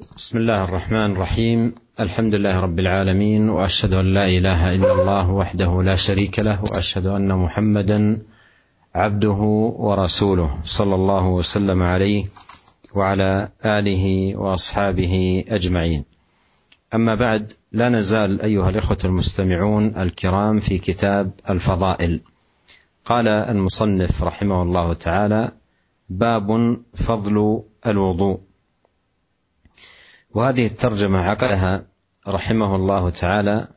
بسم الله الرحمن الرحيم الحمد لله رب العالمين واشهد ان لا اله الا الله وحده لا شريك له واشهد ان محمدا عبده ورسوله صلى الله وسلم عليه وعلى اله واصحابه اجمعين اما بعد لا نزال ايها الاخوه المستمعون الكرام في كتاب الفضائل قال المصنف رحمه الله تعالى باب فضل الوضوء وهذه الترجمة عقدها رحمه الله تعالى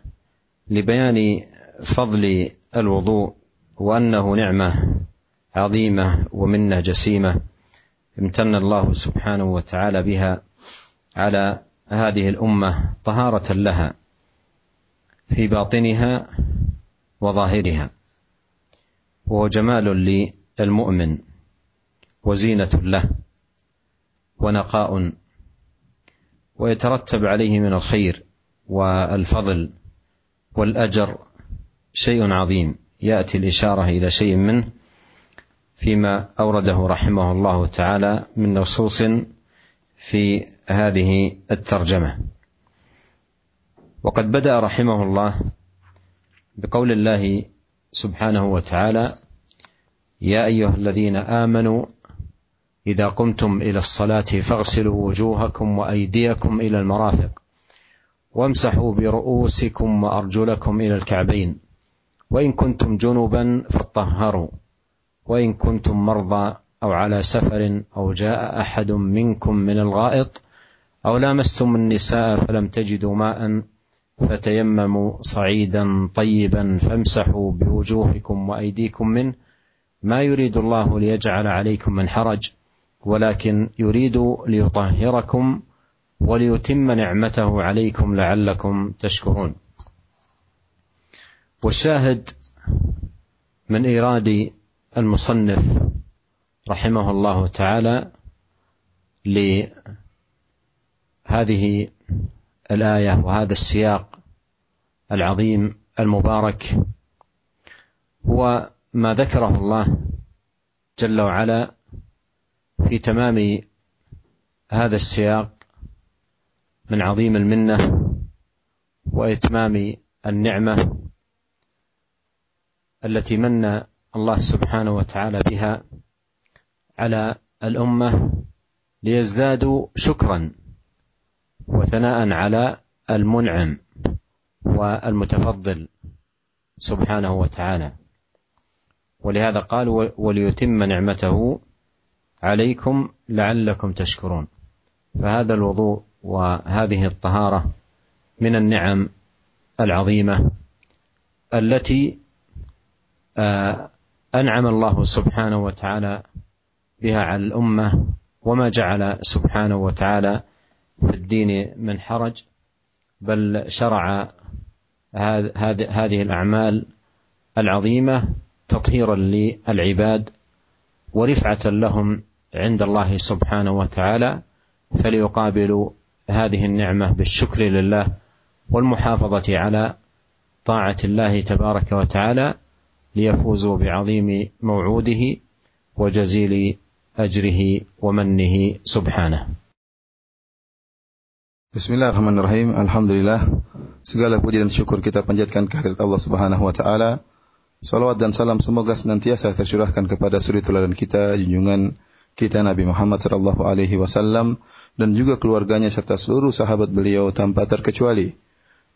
لبيان فضل الوضوء وأنه نعمة عظيمة ومنة جسيمة امتن الله سبحانه وتعالى بها على هذه الأمة طهارة لها في باطنها وظاهرها وهو جمال للمؤمن وزينة له ونقاء ويترتب عليه من الخير والفضل والأجر شيء عظيم. يأتي الإشارة إلى شيء منه فيما أورده رحمه الله تعالى من نصوص في هذه الترجمة. وقد بدأ رحمه الله بقول الله سبحانه وتعالى يا أيها الذين آمنوا إذا قمتم إلى الصلاة فاغسلوا وجوهكم وأيديكم إلى المرافق وامسحوا برؤوسكم وأرجلكم إلى الكعبين. وإن كنتم جنبا فطهروا وإن كنتم مرضى أو على سفر أو جاء أحد منكم من الغائط أو لامستم النساء فلم تجدوا ماء فتيمموا صعيدا طيبا فامسحوا بوجوهكم وأيديكم منه. ما يريد الله ليجعل عليكم من حرج. ولكن يريد ليطهركم وليتم نعمته عليكم لعلكم تشكرون. والشاهد من إيراد المصنف رحمه الله تعالى لهذه الآية وهذا السياق العظيم المبارك هو ما ذكره الله جل وعلا في تمام هذا السياق من عظيم المنة وإتمام النعمة التي من الله سبحانه وتعالى بها على الأمة ليزدادوا شكرا وثناء على المنعم والمتفضل سبحانه وتعالى. ولهذا قال وليتم نعمته عليكم لعلكم تشكرون. فهذا الوضوء وهذه الطهارة من النعم العظيمة التي أنعم الله سبحانه وتعالى بها على الأمة وما جعل سبحانه وتعالى في الدين من حرج بل شرع هذه الأعمال العظيمة تطهيرا للعباد ورفعة لهم عند الله سبحانه وتعالى فليقابلوا هذه النعمة بالشكر لله والمحافظة على طاعة الله تبارك وتعالى ليفوزوا بعظيم موعوده وجزيل أجره ومنه سبحانه. بسم الله الرحمن الرحيم الحمد لله segala puji dan syukur kita panjatkan kehadirat Allah Subhanahu wa taala. Dan salam semoga senantiasa tercurahkan kepada suri teladan kita junjungan kita Nabi Muhammad sallallahu alaihi wasallam dan juga keluarganya serta seluruh sahabat beliau tanpa terkecuali.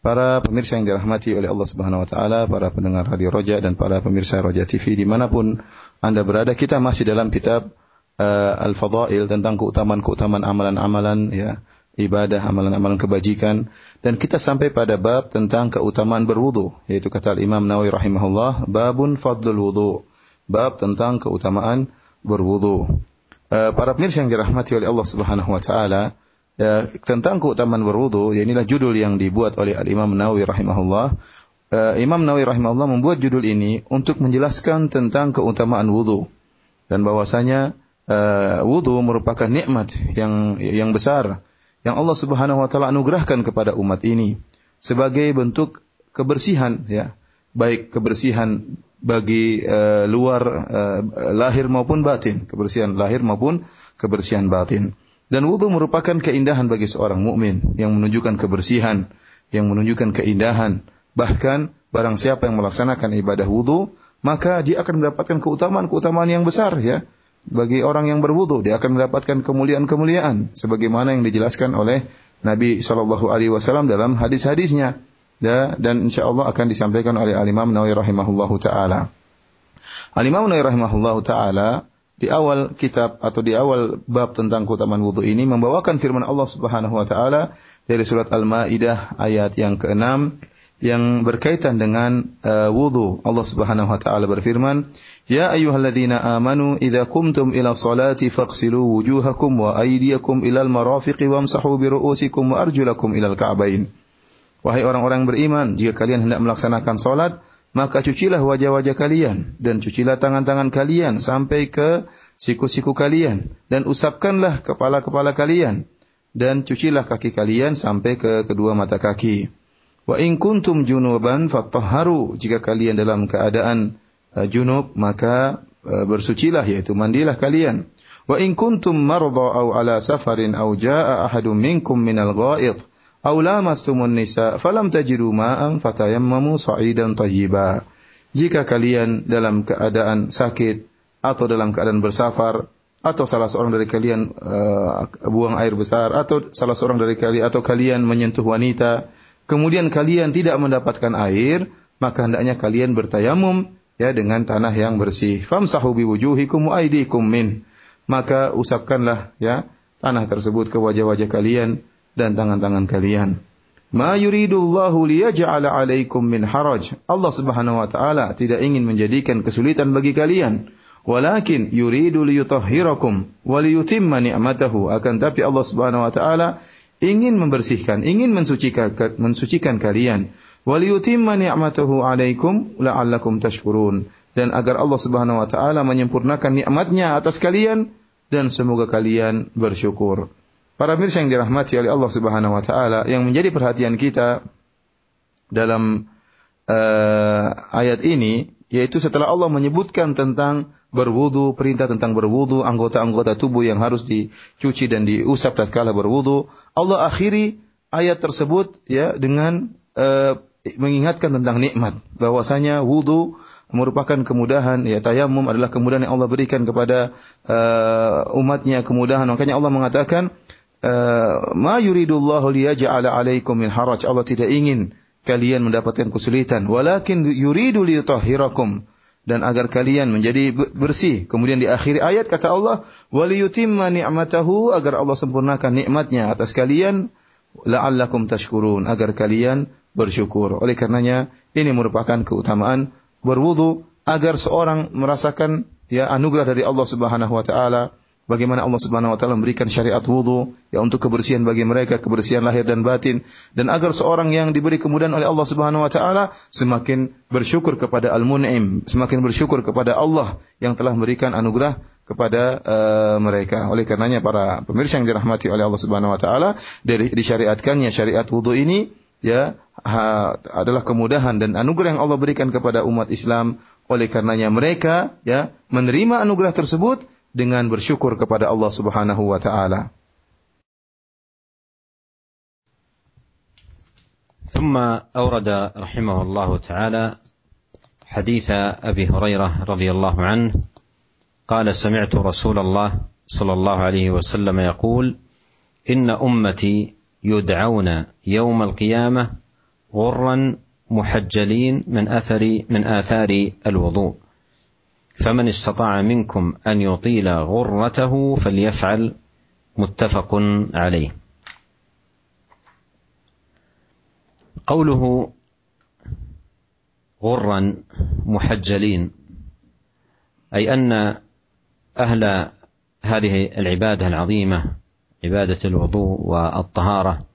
Para pemirsa yang dirahmati oleh Allah Subhanahu wa taala, para pendengar Radio Roja dan para pemirsa Roja TV di mana pun Anda berada, kita masih dalam kitab uh, Al-Fadail tentang keutamaan-keutamaan amalan-amalan ya ibadah, amalan-amalan kebajikan. Dan kita sampai pada bab tentang keutamaan berwudu yaitu kata Imam Nawawi rahimahullah babun fadlul wudu. Bab tentang keutamaan berwudu para pemirsa yang dirahmati oleh Allah Subhanahu wa taala ya, tentang keutamaan berwudu ya inilah judul yang dibuat oleh Al Imam Nawawi rahimahullah. Uh, Imam Nawawi rahimahullah membuat judul ini untuk menjelaskan tentang keutamaan wudu. Dan bahwasanya uh, wudu merupakan nikmat yang yang besar yang Allah Subhanahu wa taala anugerahkan kepada umat ini sebagai bentuk kebersihan ya baik kebersihan bagi uh, luar uh, lahir maupun batin kebersihan lahir maupun kebersihan batin Dan wudhu merupakan keindahan bagi seorang mukmin yang menunjukkan kebersihan, yang menunjukkan keindahan. Bahkan barang siapa yang melaksanakan ibadah wudhu, maka dia akan mendapatkan keutamaan-keutamaan yang besar ya. Bagi orang yang berwudhu, dia akan mendapatkan kemuliaan-kemuliaan sebagaimana yang dijelaskan oleh Nabi Shallallahu alaihi wasallam dalam hadis-hadisnya. Ya, dan insya Allah akan disampaikan oleh Al-Imam Nawawi rahimahullahu taala. Al-Imam Nawawi rahimahullahu taala di awal kitab atau di awal bab tentang keutamaan wudhu ini membawakan firman Allah Subhanahu wa taala dari surat Al-Maidah ayat yang ke-6 yang berkaitan dengan uh, wudhu. Allah Subhanahu wa taala berfirman, "Ya ayyuhalladzina amanu idza qumtum ila salati faghsilu wujuhakum wa aydiyakum ilal marafiqi wamsahu bi ru'usikum wa arjulakum ilal ka'bain." Wahai orang-orang beriman, jika kalian hendak melaksanakan salat, maka cucilah wajah-wajah kalian dan cucilah tangan-tangan kalian sampai ke siku-siku kalian dan usapkanlah kepala-kepala kalian dan cucilah kaki kalian sampai ke kedua mata kaki. Wa in kuntum junuban fatahharu jika kalian dalam keadaan uh, junub maka uh, bersucilah yaitu mandilah kalian. Wa in kuntum marda aw ala safarin aw jaa ahadun minkum minal ghaid aw lamastumun nisa falam tajidu ma'an fatayammamu sa'idan tayyiba. Jika kalian dalam keadaan sakit atau dalam keadaan bersafar atau salah seorang dari kalian uh, buang air besar atau salah seorang dari kalian atau kalian menyentuh wanita kemudian kalian tidak mendapatkan air maka hendaknya kalian bertayamum ya dengan tanah yang bersih. Famsahu biwujuhikum wa aydikum min. Maka usapkanlah ya tanah tersebut ke wajah-wajah kalian dan tangan-tangan kalian. Ma yuridullahu liyaj'ala 'alaikum min haraj. Allah Subhanahu wa taala tidak ingin menjadikan kesulitan bagi kalian, walakin yuridu liyutahhirakum wa liyutimma ni'matahu. Akan tapi Allah Subhanahu wa taala ingin membersihkan, ingin mensucikan mensucikan kalian. Wa liyutimma ni'matahu 'alaikum la'allakum tashkurun. Dan agar Allah Subhanahu wa taala menyempurnakan nikmatnya atas kalian dan semoga kalian bersyukur. Para mirsa yang dirahmati oleh Allah Subhanahu wa taala yang menjadi perhatian kita dalam uh, ayat ini yaitu setelah Allah menyebutkan tentang berwudu, perintah tentang berwudu, anggota-anggota tubuh yang harus dicuci dan diusap tatkala berwudu, Allah akhiri ayat tersebut ya dengan uh, mengingatkan tentang nikmat. Bahwasanya wudu merupakan kemudahan ya tayamum adalah kemudahan yang Allah berikan kepada uh, umatnya kemudahan. Makanya Allah mengatakan ma yuridullahu liyaj'ala 'alaikum min haraj. Allah tidak ingin kalian mendapatkan kesulitan, walakin yuridu liyutahhirakum dan agar kalian menjadi bersih. Kemudian di akhir ayat kata Allah, "Waliyutimma ni'matahu" agar Allah sempurnakan nikmatnya atas kalian, la'allakum tashkurun, agar kalian bersyukur. Oleh karenanya, ini merupakan keutamaan berwudu agar seorang merasakan ya anugerah dari Allah Subhanahu wa taala Bagaimana Allah Subhanahu wa taala memberikan syariat wudu ya untuk kebersihan bagi mereka, kebersihan lahir dan batin dan agar seorang yang diberi kemudahan oleh Allah Subhanahu wa taala semakin bersyukur kepada Al-Mun'im, semakin bersyukur kepada Allah yang telah memberikan anugerah kepada uh, mereka. Oleh karenanya para pemirsa yang dirahmati oleh Allah Subhanahu wa taala dari disyariatkannya syariat wudu ini ya ha, adalah kemudahan dan anugerah yang Allah berikan kepada umat Islam. Oleh karenanya mereka ya menerima anugerah tersebut dengan bersyukur kepada Allah Subhanahu wa taala. ثم أورد رحمه الله تعالى حديث أبي هريرة رضي الله عنه قال سمعت رسول الله صلى الله عليه وسلم يقول إن أمتي يدعون يوم القيامة غرا محجلين من أثر من آثار الوضوء فمن استطاع منكم أن يطيل غرته فليفعل متفق عليه. قوله غرا محجلين أي أن أهل هذه العبادة العظيمة عبادة الوضوء والطهارة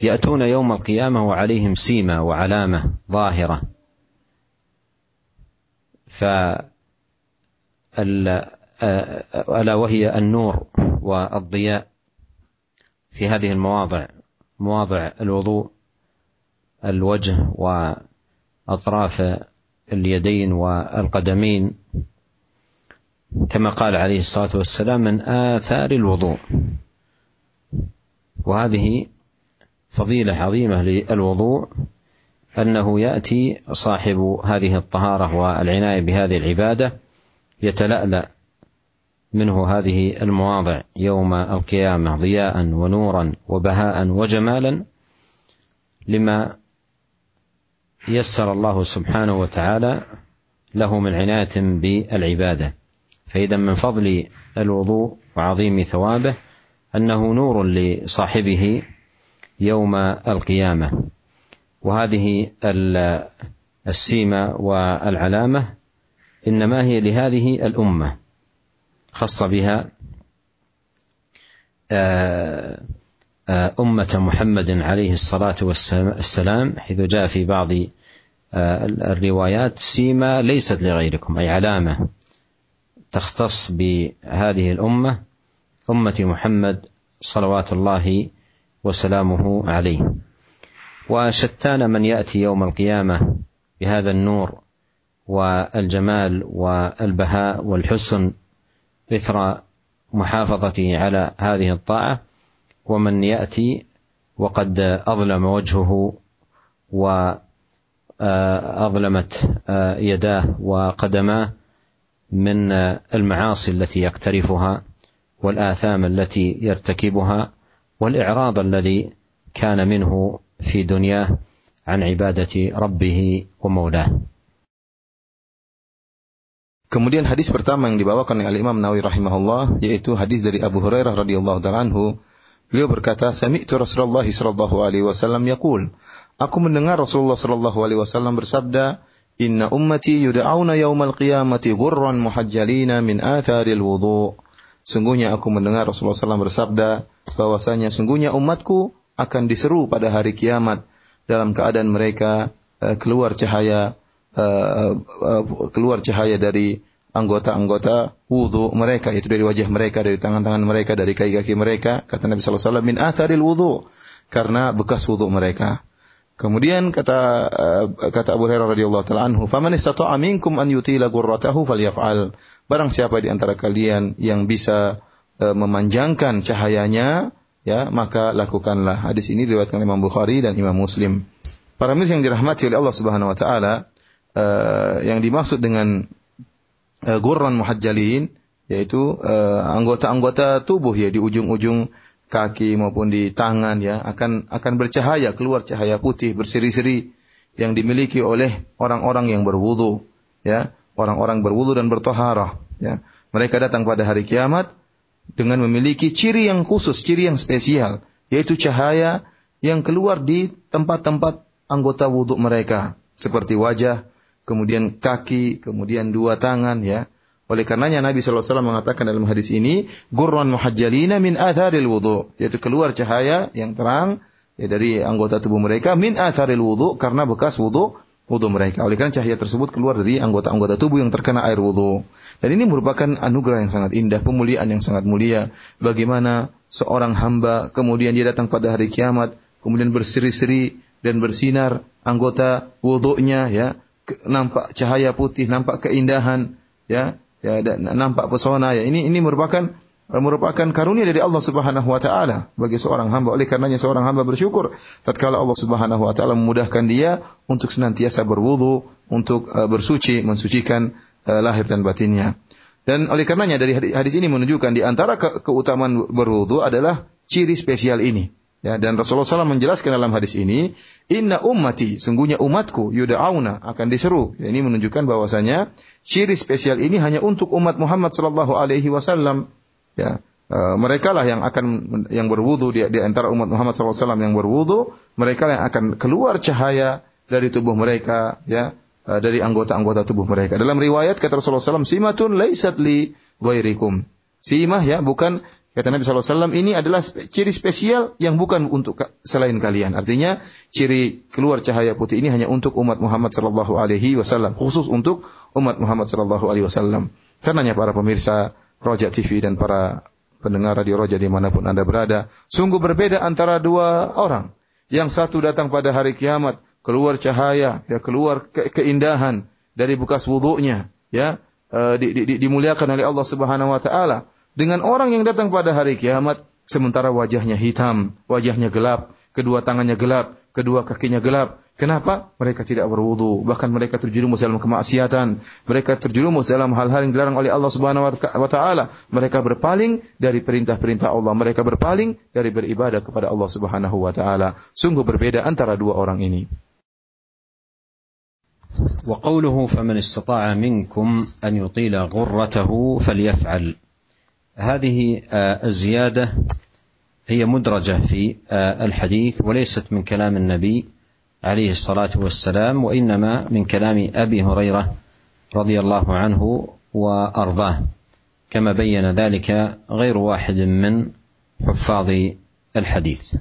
يأتون يوم القيامة وعليهم سيمة وعلامة ظاهرة. ف ألا وهي النور والضياء في هذه المواضع مواضع الوضوء الوجه وأطراف اليدين والقدمين. كما قال عليه الصلاة والسلام من آثار الوضوء. وهذه فضيلة عظيمة للوضوء أنه يأتي صاحب هذه الطهارة والعناية بهذه العبادة يتلألأ منه هذه المواضع يوم القيامة ضياء ونورا وبهاء وجمالا لما يسر الله سبحانه وتعالى له من عناية بالعبادة. فإذا من فضل الوضوء وعظيم ثوابه أنه نور لصاحبه يوم القيامة. وهذه السيمة والعلامة إنما هي لهذه الأمة خص بها آه، آه، أمة محمد عليه الصلاة والسلام حيث جاء في بعض آه، الروايات سيما ليست لغيركم أي علامة تختص بهذه الأمة أمة محمد صلوات الله وسلامه عليه. وشتان من يأتي يوم القيامة بهذا النور والجمال والبهاء والحسن إثر محافظته على هذه الطاعة ومن يأتي وقد أظلم وجهه وأظلمت يداه وقدماه من المعاصي التي يقترفها والآثام التي يرتكبها والإعراض الذي كان منه في دنياه عن عبادة ربه ومولاه. Kemudian hadis pertama yang dibawakan oleh Imam Nawawi rahimahullah yaitu hadis dari Abu Hurairah radhiyallahu taala anhu. Beliau berkata, "Sami'tu Rasulullah sallallahu alaihi wasallam yaqul." Aku mendengar Rasulullah sallallahu alaihi wasallam bersabda, "Inna ummati yud'auna yaumal qiyamati ghurran muhajjalina min atharil wudu'." Sungguhnya aku mendengar Rasulullah SAW bersabda bahwasanya sungguhnya umatku akan diseru pada hari kiamat dalam keadaan mereka uh, keluar cahaya uh, uh, keluar cahaya dari anggota-anggota wudhu mereka itu dari wajah mereka dari tangan-tangan mereka dari kaki-kaki mereka kata Nabi sallallahu alaihi wasallam min atharil wudhu karena bekas wudhu mereka Kemudian kata uh, kata Abu Hurairah radhiyallahu taala anhu, "Faman istata'a minkum an yutila ghurratahu falyaf'al." Barang siapa di antara kalian yang bisa uh, memanjangkan cahayanya, ya, maka lakukanlah. Hadis ini diriwayatkan Imam Bukhari dan Imam Muslim. Para mirsa yang dirahmati oleh Allah Subhanahu wa taala, uh, yang dimaksud dengan uh, gurran muhajjalin yaitu anggota-anggota uh, tubuh ya di ujung-ujung kaki maupun di tangan ya akan akan bercahaya keluar cahaya putih berseri-seri yang dimiliki oleh orang-orang yang berwudu ya orang-orang berwudu dan bertoharah ya. Mereka datang pada hari kiamat dengan memiliki ciri yang khusus ciri yang spesial yaitu cahaya yang keluar di tempat-tempat anggota wudu mereka seperti wajah kemudian kaki kemudian dua tangan ya oleh karenanya Nabi SAW mengatakan dalam hadis ini, Gurran muhajjalina min atharil wudu. Yaitu keluar cahaya yang terang ya, dari anggota tubuh mereka min atharil wudu karena bekas wudu wudu mereka. Oleh karena cahaya tersebut keluar dari anggota-anggota tubuh yang terkena air wudu. Dan ini merupakan anugerah yang sangat indah, pemuliaan yang sangat mulia. Bagaimana seorang hamba kemudian dia datang pada hari kiamat, kemudian berseri-seri dan bersinar anggota wudunya ya, nampak cahaya putih, nampak keindahan ya, ya nampak pesona ya. Ini ini merupakan merupakan karunia dari Allah Subhanahu wa taala bagi seorang hamba. Oleh karenanya seorang hamba bersyukur tatkala Allah Subhanahu wa taala memudahkan dia untuk senantiasa berwudu untuk uh, bersuci mensucikan uh, lahir dan batinnya. Dan oleh karenanya dari hadis ini menunjukkan di antara ke keutamaan berwudu adalah ciri spesial ini Ya, dan Rasulullah SAW menjelaskan dalam hadis ini, Inna ummati, sungguhnya umatku, yuda'auna, akan diseru. Ya, ini menunjukkan bahwasanya ciri spesial ini hanya untuk umat Muhammad Sallallahu Alaihi Wasallam. Ya, uh, mereka lah yang akan yang berwudu di, di antara umat Muhammad SAW yang berwudu, mereka yang akan keluar cahaya dari tubuh mereka, ya, uh, dari anggota-anggota tubuh mereka. Dalam riwayat kata Rasulullah SAW, simatun laisat li ghairikum. Simah ya, bukan Kata Nabi SAW, ini adalah ciri spesial yang bukan untuk selain kalian. Artinya, ciri keluar cahaya putih ini hanya untuk umat Muhammad Sallallahu Alaihi Wasallam, khusus untuk umat Muhammad Sallallahu Alaihi Wasallam. Karenanya para pemirsa Roja TV dan para pendengar radio Roja di mana pun anda berada, sungguh berbeda antara dua orang. Yang satu datang pada hari kiamat, keluar cahaya, ya keluar ke keindahan dari bekas wudhunya, ya uh, di, di, dimuliakan oleh Allah Subhanahu Wa Taala dengan orang yang datang pada hari kiamat sementara wajahnya hitam, wajahnya gelap, kedua tangannya gelap, kedua kakinya gelap. Kenapa? Mereka tidak berwudu, bahkan mereka terjerumus dalam kemaksiatan, mereka terjerumus dalam hal-hal yang dilarang oleh Allah Subhanahu wa taala. Mereka berpaling dari perintah-perintah Allah, mereka berpaling dari beribadah kepada Allah Subhanahu wa taala. Sungguh berbeda antara dua orang ini. وقوله فمن استطاع منكم أن يطيل غرته فليفعل هذه الزيادة هي مدرجة في الحديث وليست من كلام النبي عليه الصلاة والسلام وإنما من كلام أبي هريرة رضي الله عنه وأرضاه. كما بين ذلك غير واحد من حفاظ الحديث.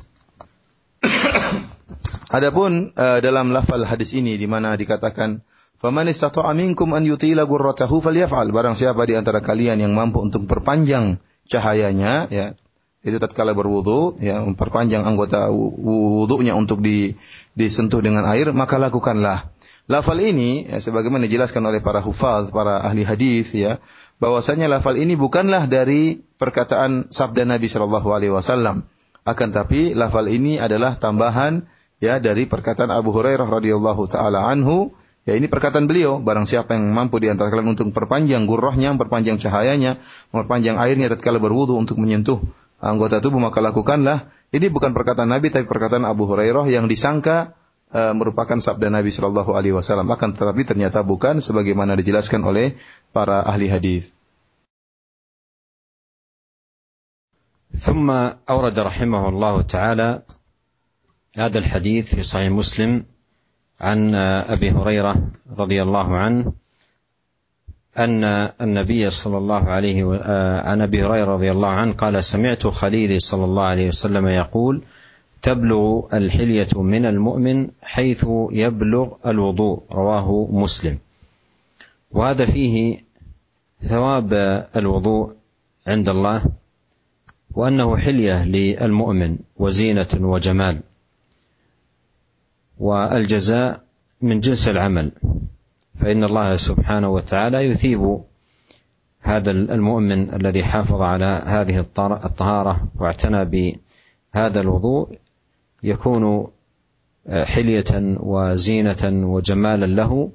Adapun uh, dalam lafal hadis ini di mana dikatakan faman istata'a minkum an yutila gurratahu falyaf'al barang siapa di antara kalian yang mampu untuk perpanjang cahayanya ya itu tatkala berwudu ya memperpanjang anggota wudunya untuk di, disentuh dengan air maka lakukanlah. Lafal ini ya, sebagaimana dijelaskan oleh para hufaz, para ahli hadis ya, bahwasanya lafal ini bukanlah dari perkataan sabda Nabi Shallallahu alaihi wasallam. Akan tapi lafal ini adalah tambahan ya dari perkataan Abu Hurairah radhiyallahu taala anhu Ya ini perkataan beliau, barang siapa yang mampu di antara kalian untuk perpanjang gurrahnya, perpanjang cahayanya, memperpanjang airnya tatkala berwudu untuk menyentuh anggota tubuh maka lakukanlah. Ini bukan perkataan Nabi tapi perkataan Abu Hurairah yang disangka uh, merupakan sabda Nabi Shallallahu Alaihi Wasallam. Akan tetapi ternyata bukan sebagaimana dijelaskan oleh para ahli hadis. ثم أورد رحمه الله تعالى هذا الحديث في صحيح مسلم عن أبي هريرة رضي الله عنه أن النبي صلى الله عليه آه، عن أبي هريرة رضي الله عنه قال سمعت خليلي صلى الله عليه وسلم يقول تبلغ الحلية من المؤمن حيث يبلغ الوضوء رواه مسلم. وهذا فيه ثواب الوضوء عند الله وأنه حلية للمؤمن وزينة وجمال. والجزاء من جنس العمل فإن الله سبحانه وتعالى يثيب هذا المؤمن الذي حافظ على هذه الطهارة واعتنى بهذا الوضوء يكون حلية وزينة وجمالا له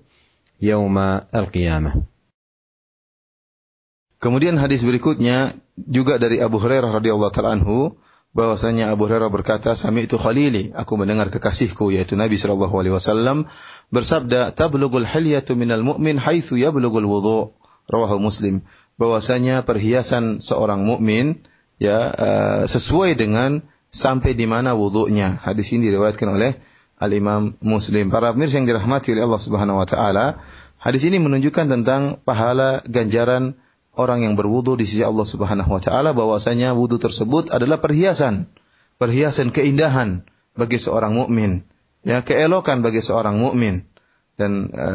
يوم القيامة. Kemudian hadis berikutnya juga dari Abu Hurairah radhiyallahu taala anhu bahwasanya Abu Hurairah berkata, "Sami itu Khalili, aku mendengar kekasihku yaitu Nabi sallallahu alaihi wasallam bersabda, "Tablughul hilyatu minal mu'min haitsu yablughul wudu." Rawahu Muslim. Bahwasanya perhiasan seorang mukmin ya uh, sesuai dengan sampai di mana wudunya. Hadis ini diriwayatkan oleh Al Imam Muslim. Para pemirsa yang dirahmati oleh Allah Subhanahu wa taala, hadis ini menunjukkan tentang pahala ganjaran orang yang berwudu di sisi Allah Subhanahu wa taala bahwasanya wudu tersebut adalah perhiasan, perhiasan keindahan bagi seorang mukmin, ya keelokan bagi seorang mukmin. Dan e,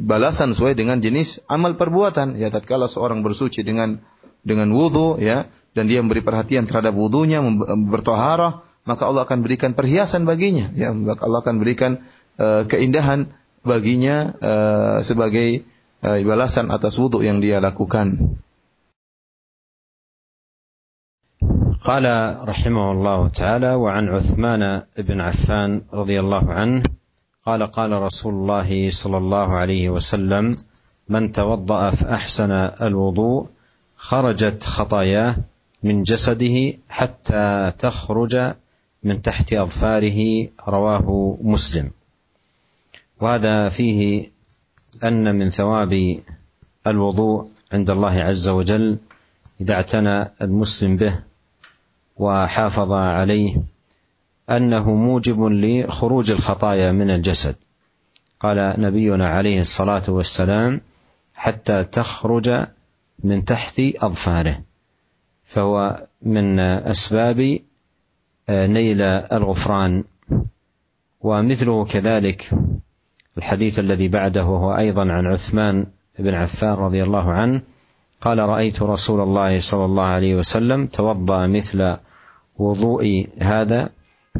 balasan sesuai dengan jenis amal perbuatan. Ya tatkala seorang bersuci dengan dengan wudu ya dan dia memberi perhatian terhadap wudunya bertoharah maka Allah akan berikan perhiasan baginya. Ya Allah akan berikan e, keindahan baginya e, sebagai balasan atas wudhu yang dia lakukan. قال رحمه الله تعالى وعن عثمان بن عفان رضي الله عنه قال قال رسول الله صلى الله عليه وسلم من توضا فاحسن الوضوء خرجت خطاياه من جسده حتى تخرج من تحت اظفاره رواه مسلم وهذا فيه أن من ثواب الوضوء عند الله عز وجل إذا اعتنى المسلم به وحافظ عليه أنه موجب لخروج الخطايا من الجسد. قال نبينا عليه الصلاة والسلام حتى تخرج من تحت أظفاره. فهو من أسباب نيل الغفران. ومثله كذلك الحديث الذي بعده هو أيضا عن عثمان بن عفان رضي الله عنه قال رأيت رسول الله صلى الله عليه وسلم توضأ مثل وضوء هذا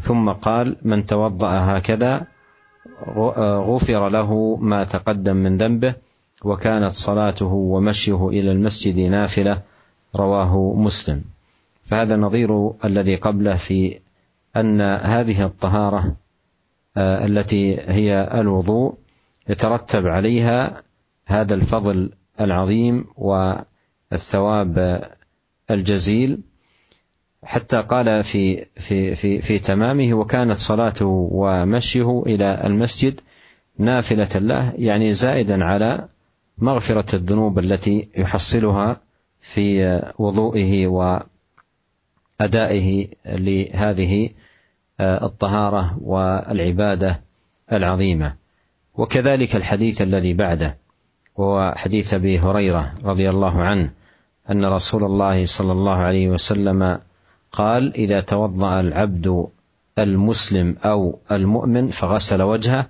ثم قال من توضأ هكذا غفر له ما تقدم من ذنبه وكانت صلاته ومشيه إلى المسجد نافلة. رواه مسلم. فهذا نظير الذي قبله في أن هذه الطهارة التي هي الوضوء يترتب عليها هذا الفضل العظيم والثواب الجزيل. حتى قال في في في في تمامه وكانت صلاته ومشيه إلى المسجد نافلة له يعني زائدا على مغفرة الذنوب التي يحصلها في وضوئه وأدائه لهذه الطهارة والعبادة العظيمة. وكذلك الحديث الذي بعده وهو حديث أبي هريرة رضي الله عنه أن رسول الله صلى الله عليه وسلم قال إذا توضأ العبد المسلم أو المؤمن فغسل وجهه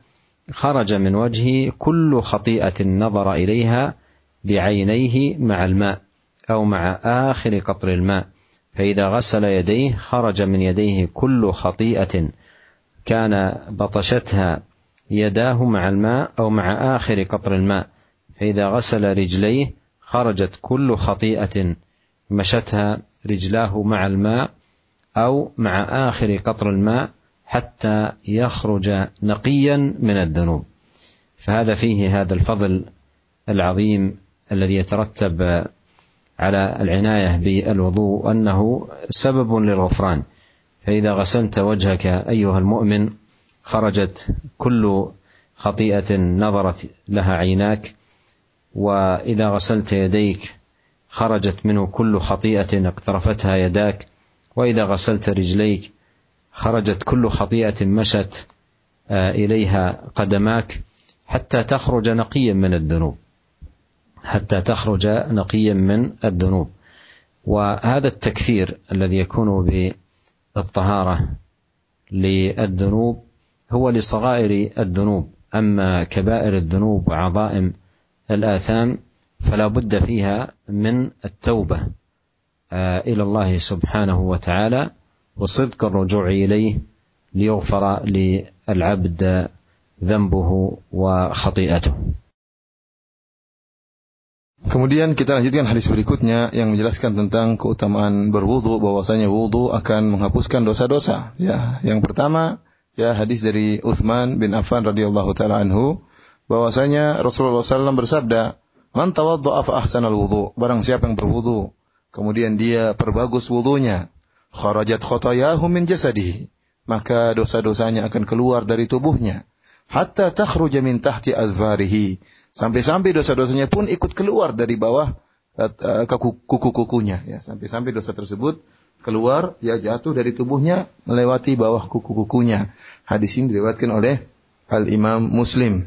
خرج من وجهه كل خطيئة نظر إليها بعينيه مع الماء أو مع آخر قطر الماء فإذا غسل يديه خرج من يديه كل خطيئة. كان بطشتها يداه مع الماء أو مع آخر قطر الماء. فإذا غسل رجليه خرجت كل خطيئة. مشتها رجلاه مع الماء أو مع آخر قطر الماء حتى يخرج نقيا من الذنوب. فهذا فيه هذا الفضل العظيم الذي يترتب على العناية بالوضوء أنه سبب للغفران. فإذا غسلت وجهك أيها المؤمن خرجت كل خطيئة نظرت لها عيناك وإذا غسلت يديك خرجت منه كل خطيئة اقترفتها يداك وإذا غسلت رجليك خرجت كل خطيئة مشت آه، إليها قدماك حتى تخرج نقيا من الذنوب. حتى تخرج نقيا من الذنوب. وهذا التكفير الذي يكون بالطهارة للذنوب هو لصغائر الذنوب. أما كبائر الذنوب وعظائم الآثام فلا بد فيها من التوبة آه، إلى الله سبحانه وتعالى وصدق الرجوع إليه ليغفر للعبد ذنبه وخطيئته. Kemudian kita lanjutkan hadis berikutnya yang menjelaskan tentang keutamaan berwudu bahwasanya wudu akan menghapuskan dosa-dosa. Ya, yang pertama ya hadis dari Uthman bin Affan radhiyallahu taala anhu bahwasanya Rasulullah SAW bersabda, "Man tawaddaa fa ahsanal wudu." Barang siapa yang berwudu, kemudian dia perbagus wudunya, kharajat khotayahu min jasadihi. Maka dosa-dosanya akan keluar dari tubuhnya. Hatta takhruja min tahti azfarihi Sampai-sampai dosa-dosanya pun ikut keluar dari bawah uh, kuku-kukunya. Ya, sampai-sampai dosa tersebut keluar, ya jatuh dari tubuhnya melewati bawah kuku-kukunya. Hadis ini diriwayatkan oleh Al Imam Muslim.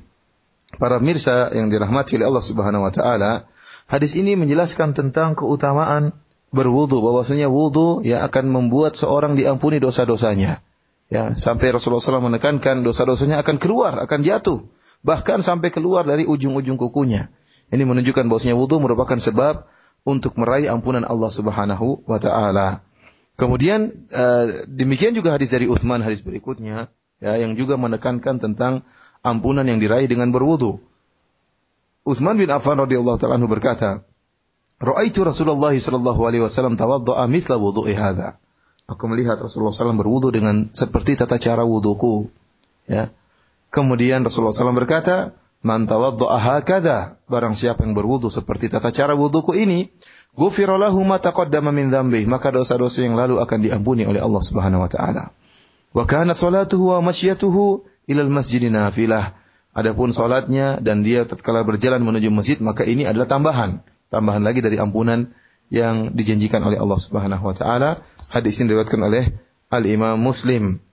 Para mirsa yang dirahmati oleh Allah Subhanahu wa taala, hadis ini menjelaskan tentang keutamaan berwudu bahwasanya wudu ya akan membuat seorang diampuni dosa-dosanya. Ya, sampai Rasulullah SAW menekankan dosa-dosanya akan keluar, akan jatuh bahkan sampai keluar dari ujung-ujung kukunya. Ini menunjukkan bahwasanya wudhu merupakan sebab untuk meraih ampunan Allah Subhanahu wa taala. Kemudian uh, demikian juga hadis dari Uthman hadis berikutnya ya yang juga menekankan tentang ampunan yang diraih dengan berwudu. Uthman bin Affan radhiyallahu taala anhu berkata, "Ra'aitu Rasulullah sallallahu alaihi wasallam tawaddu'a mithla wudu'i hadha." Aku melihat Rasulullah SAW berwudu dengan seperti tata cara wuduku. Ya. Kemudian Rasulullah SAW berkata, Man tawaddu'a hakadha, barang siapa yang berwudu seperti tata cara wuduku ini, ghufira lahu ma taqaddama min dzambih, maka dosa-dosa yang lalu akan diampuni oleh Allah Subhanahu wa taala. Wa kanat salatuhu wa masyiatuhu ilal masjid nafilah. Adapun salatnya dan dia tatkala berjalan menuju masjid, maka ini adalah tambahan, tambahan lagi dari ampunan yang dijanjikan oleh Allah Subhanahu wa taala. Hadis ini diriwayatkan oleh Al Imam Muslim.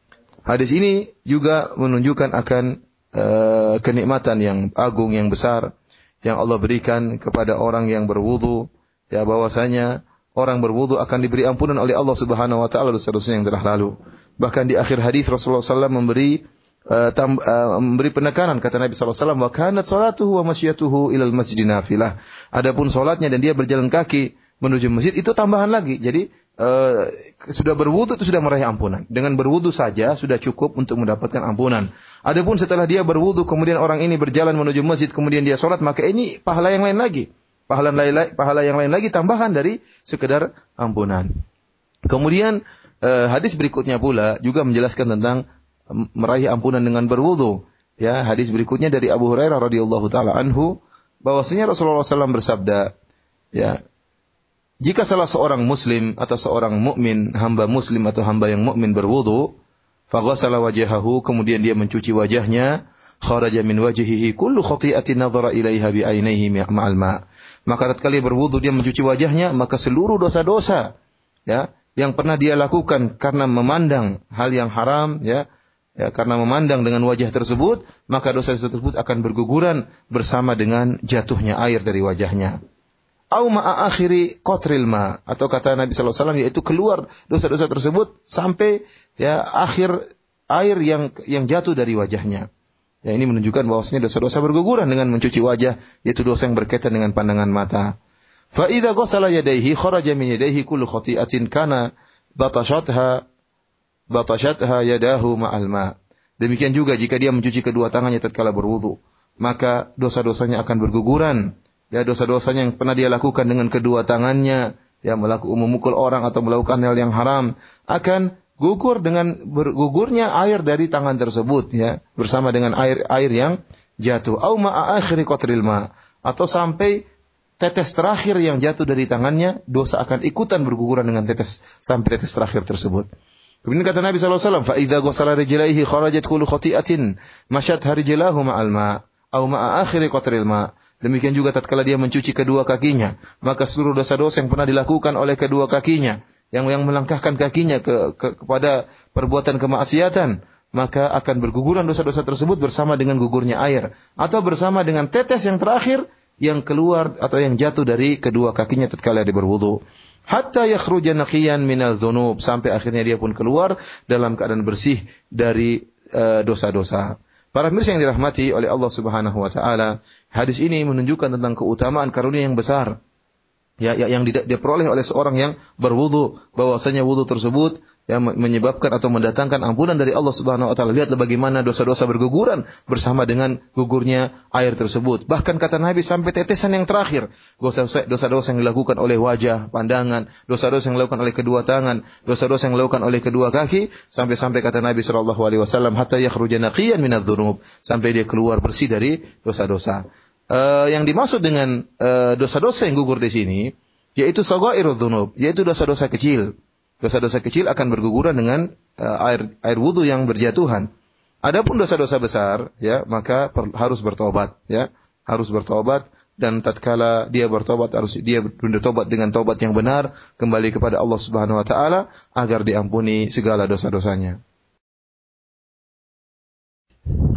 Hadis ini juga menunjukkan akan uh, kenikmatan yang agung yang besar yang Allah berikan kepada orang yang berwudu ya bahwasanya orang berwudu akan diberi ampunan oleh Allah Subhanahu wa taala dosa-dosanya yang telah lalu. Bahkan di akhir hadis Rasulullah SAW memberi uh, tam, uh, memberi penekanan kata Nabi SAW wa kanat wa masyiyatuhu ilal masjid nafilah. Adapun salatnya dan dia berjalan kaki menuju masjid itu tambahan lagi. Jadi uh, sudah berwudu itu sudah meraih ampunan. Dengan berwudu saja sudah cukup untuk mendapatkan ampunan. Adapun setelah dia berwudu kemudian orang ini berjalan menuju masjid kemudian dia sholat maka ini pahala yang lain lagi. Pahala lain pahala yang lain lagi tambahan dari sekedar ampunan. Kemudian eh, hadis berikutnya pula juga menjelaskan tentang meraih ampunan dengan berwudu. Ya, hadis berikutnya dari Abu Hurairah radhiyallahu taala anhu bahwasanya Rasulullah SAW bersabda, ya, jika salah seorang muslim atau seorang mukmin, hamba muslim atau hamba yang mukmin berwudu, faghasala wajahahu, kemudian dia mencuci wajahnya, kharaja min wajhihi kullu khati'atin nadhara ilaiha bi ainaihi ma'al ma. Maka tatkala berwudu dia mencuci wajahnya, maka seluruh dosa-dosa ya yang pernah dia lakukan karena memandang hal yang haram ya ya karena memandang dengan wajah tersebut maka dosa tersebut akan berguguran bersama dengan jatuhnya air dari wajahnya au ma'a akhiri qatril ma atau kata Nabi sallallahu alaihi wasallam yaitu keluar dosa-dosa tersebut sampai ya akhir air yang yang jatuh dari wajahnya ya ini menunjukkan bahwasanya dosa-dosa berguguran dengan mencuci wajah yaitu dosa yang berkaitan dengan pandangan mata Fa idza ghassala yadayhi kharaja min yadayhi kullu khati'atin kana batashatha batashatha yadahu ma'al ma. Demikian juga jika dia mencuci kedua tangannya tatkala berwudu, maka dosa-dosanya akan berguguran Ya dosa-dosanya yang pernah dia lakukan dengan kedua tangannya, ya melakukan memukul orang atau melakukan hal yang haram akan gugur dengan bergugurnya air dari tangan tersebut ya bersama dengan air air yang jatuh au ma akhiri qatril ma atau sampai tetes terakhir yang jatuh dari tangannya, dosa akan ikutan berguguran dengan tetes sampai tetes terakhir tersebut. Kemudian kata Nabi SAW, فَإِذَا غَسَلَ رِجِلَيْهِ خَرَجَتْ كُلُّ خَطِئَةٍ مَشَتْ هَرِجِلَهُ مَعَ الْمَاءِ أَوْ مَعَ آخِرِ قَطْرِ الْمَاءِ Demikian juga tatkala dia mencuci kedua kakinya, maka seluruh dosa-dosa yang pernah dilakukan oleh kedua kakinya, yang yang melangkahkan kakinya ke, ke kepada perbuatan kemaksiatan, maka akan berguguran dosa-dosa tersebut bersama dengan gugurnya air atau bersama dengan tetes yang terakhir yang keluar atau yang jatuh dari kedua kakinya tatkala dia berwudu. Hatta yakhruja naqiyan minal dhunub sampai akhirnya dia pun keluar dalam keadaan bersih dari uh, dosa-dosa. Para mirsa yang dirahmati oleh Allah Subhanahu wa taala, hadis ini menunjukkan tentang keutamaan karunia yang besar ya, ya yang diperoleh oleh seorang yang berwudu bahwasanya wudu tersebut yang menyebabkan atau mendatangkan ampunan dari Allah Subhanahu wa taala. Lihatlah bagaimana dosa-dosa berguguran bersama dengan gugurnya air tersebut. Bahkan kata Nabi sampai tetesan yang terakhir, dosa-dosa yang dilakukan oleh wajah, pandangan, dosa-dosa yang dilakukan oleh kedua tangan, dosa-dosa yang dilakukan oleh kedua kaki, sampai-sampai kata Nabi sallallahu alaihi wasallam hatta yakhruja naqiyan sampai dia keluar bersih dari dosa-dosa. Uh, yang dimaksud dengan uh, dosa-dosa yang gugur di sini yaitu saghairudz dzunub, yaitu dosa-dosa kecil dosa-dosa kecil akan berguguran dengan uh, air air wudu yang berjatuhan. Adapun dosa-dosa besar, ya maka per, harus bertobat, ya harus bertobat dan tatkala dia bertobat harus dia bertobat dengan tobat yang benar kembali kepada Allah Subhanahu wa taala agar diampuni segala dosa-dosanya.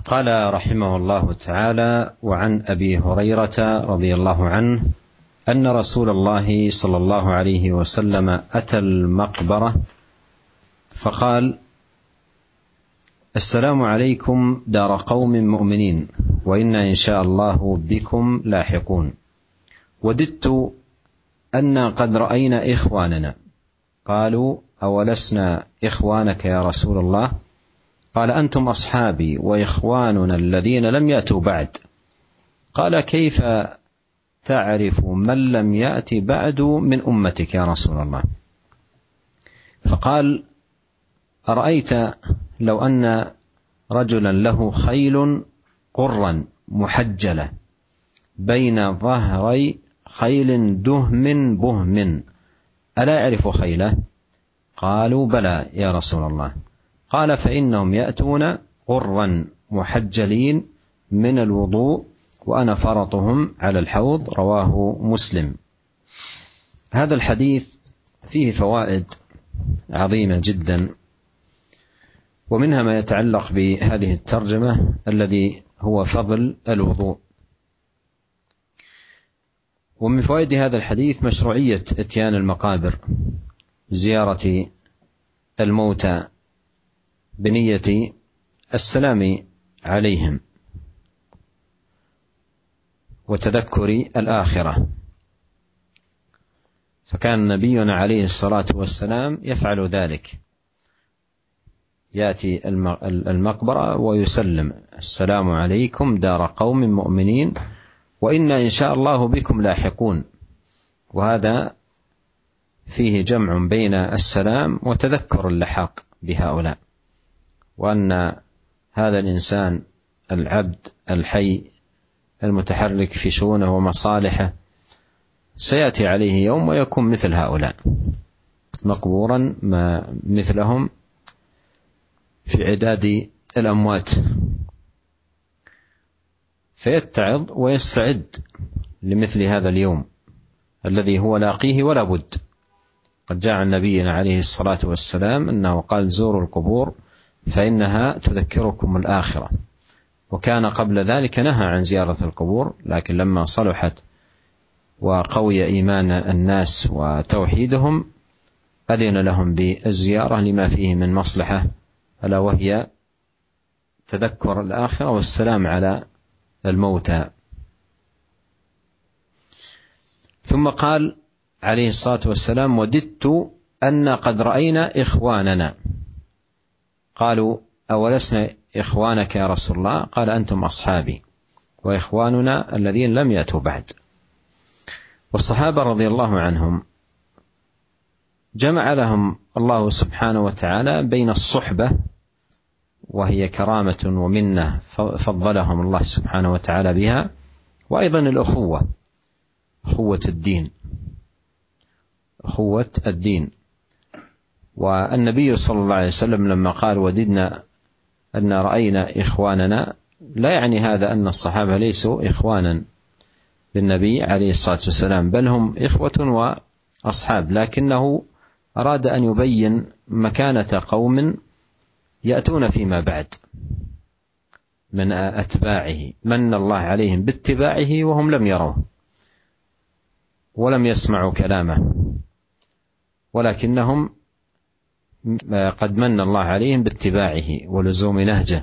قال رحمه الله تعالى وعن ابي هريره رضي الله عنه أن رسول الله صلى الله عليه وسلم أتى المقبرة فقال السلام عليكم دار قوم مؤمنين وإنا إن شاء الله بكم لاحقون. وددت أنا قد رأينا إخواننا. قالوا أولسنا إخوانك يا رسول الله؟ قال أنتم أصحابي وإخواننا الذين لم يأتوا بعد. قال كيف تعرف من لم يأت بعد من أمتك يا رسول الله. فقال أرأيت لو أن رجلا له خيل قرا محجلة بين ظهري خيل دهم بهم. ألا يعرف خيله؟ قالوا بلى يا رسول الله. قال فإنهم يأتون قرا محجلين من الوضوء وأنا فرطهم على الحوض رواه مسلم. هذا الحديث فيه فوائد عظيمة جدا ومنها ما يتعلق بهذه الترجمة الذي هو فضل الوضوء. ومن فوائد هذا الحديث مشروعية إتيان المقابر زيارة الموتى بنية السلام عليهم. وتذكر الآخرة. فكان نبينا عليه الصلاة والسلام يفعل ذلك. يأتي المقبرة ويسلم. السلام عليكم دار قوم مؤمنين وإنا إن شاء الله بكم لاحقون. وهذا فيه جمع بين السلام وتذكر اللحاق بهؤلاء. وأن هذا الإنسان العبد الحي المتحرك في شؤونه ومصالحه. سيأتي عليه يوم ويكون مثل هؤلاء. مقبورا ما مثلهم في عداد الأموات. فيتعظ ويستعد لمثل هذا اليوم الذي هو لاقيه ولا بد. قد جاء عن نبينا عليه الصلاة والسلام أنه قال زوروا القبور فإنها تذكركم الآخرة. وكان قبل ذلك نهى عن زيارة القبور لكن لما صلحت وقوي إيمان الناس وتوحيدهم أذن لهم بالزيارة لما فيه من مصلحة ألا وهي تذكر الآخرة والسلام على الموتى. ثم قال عليه الصلاة والسلام وددت أن قد رأينا إخواننا قالوا أولسنا إخوانك يا رسول الله قال أنتم أصحابي وإخواننا الذين لم يأتوا بعد. والصحابة رضي الله عنهم جمع لهم الله سبحانه وتعالى بين الصحبة وهي كرامة ومنة فضلهم الله سبحانه وتعالى بها وأيضا الأخوة أخوة الدين أخوة الدين. والنبي صلى الله عليه وسلم لما قال وددنا أن رأينا إخواننا لا يعني هذا أن الصحابة ليسوا إخوانا للنبي عليه الصلاة والسلام بل هم إخوة وأصحاب لكنه أراد أن يبين مكانة قوم يأتون فيما بعد من أتباعه من الله عليهم باتباعه وهم لم يروه ولم يسمعوا كلامه ولكنهم قد من الله عليهم باتباعه ولزوم نهجه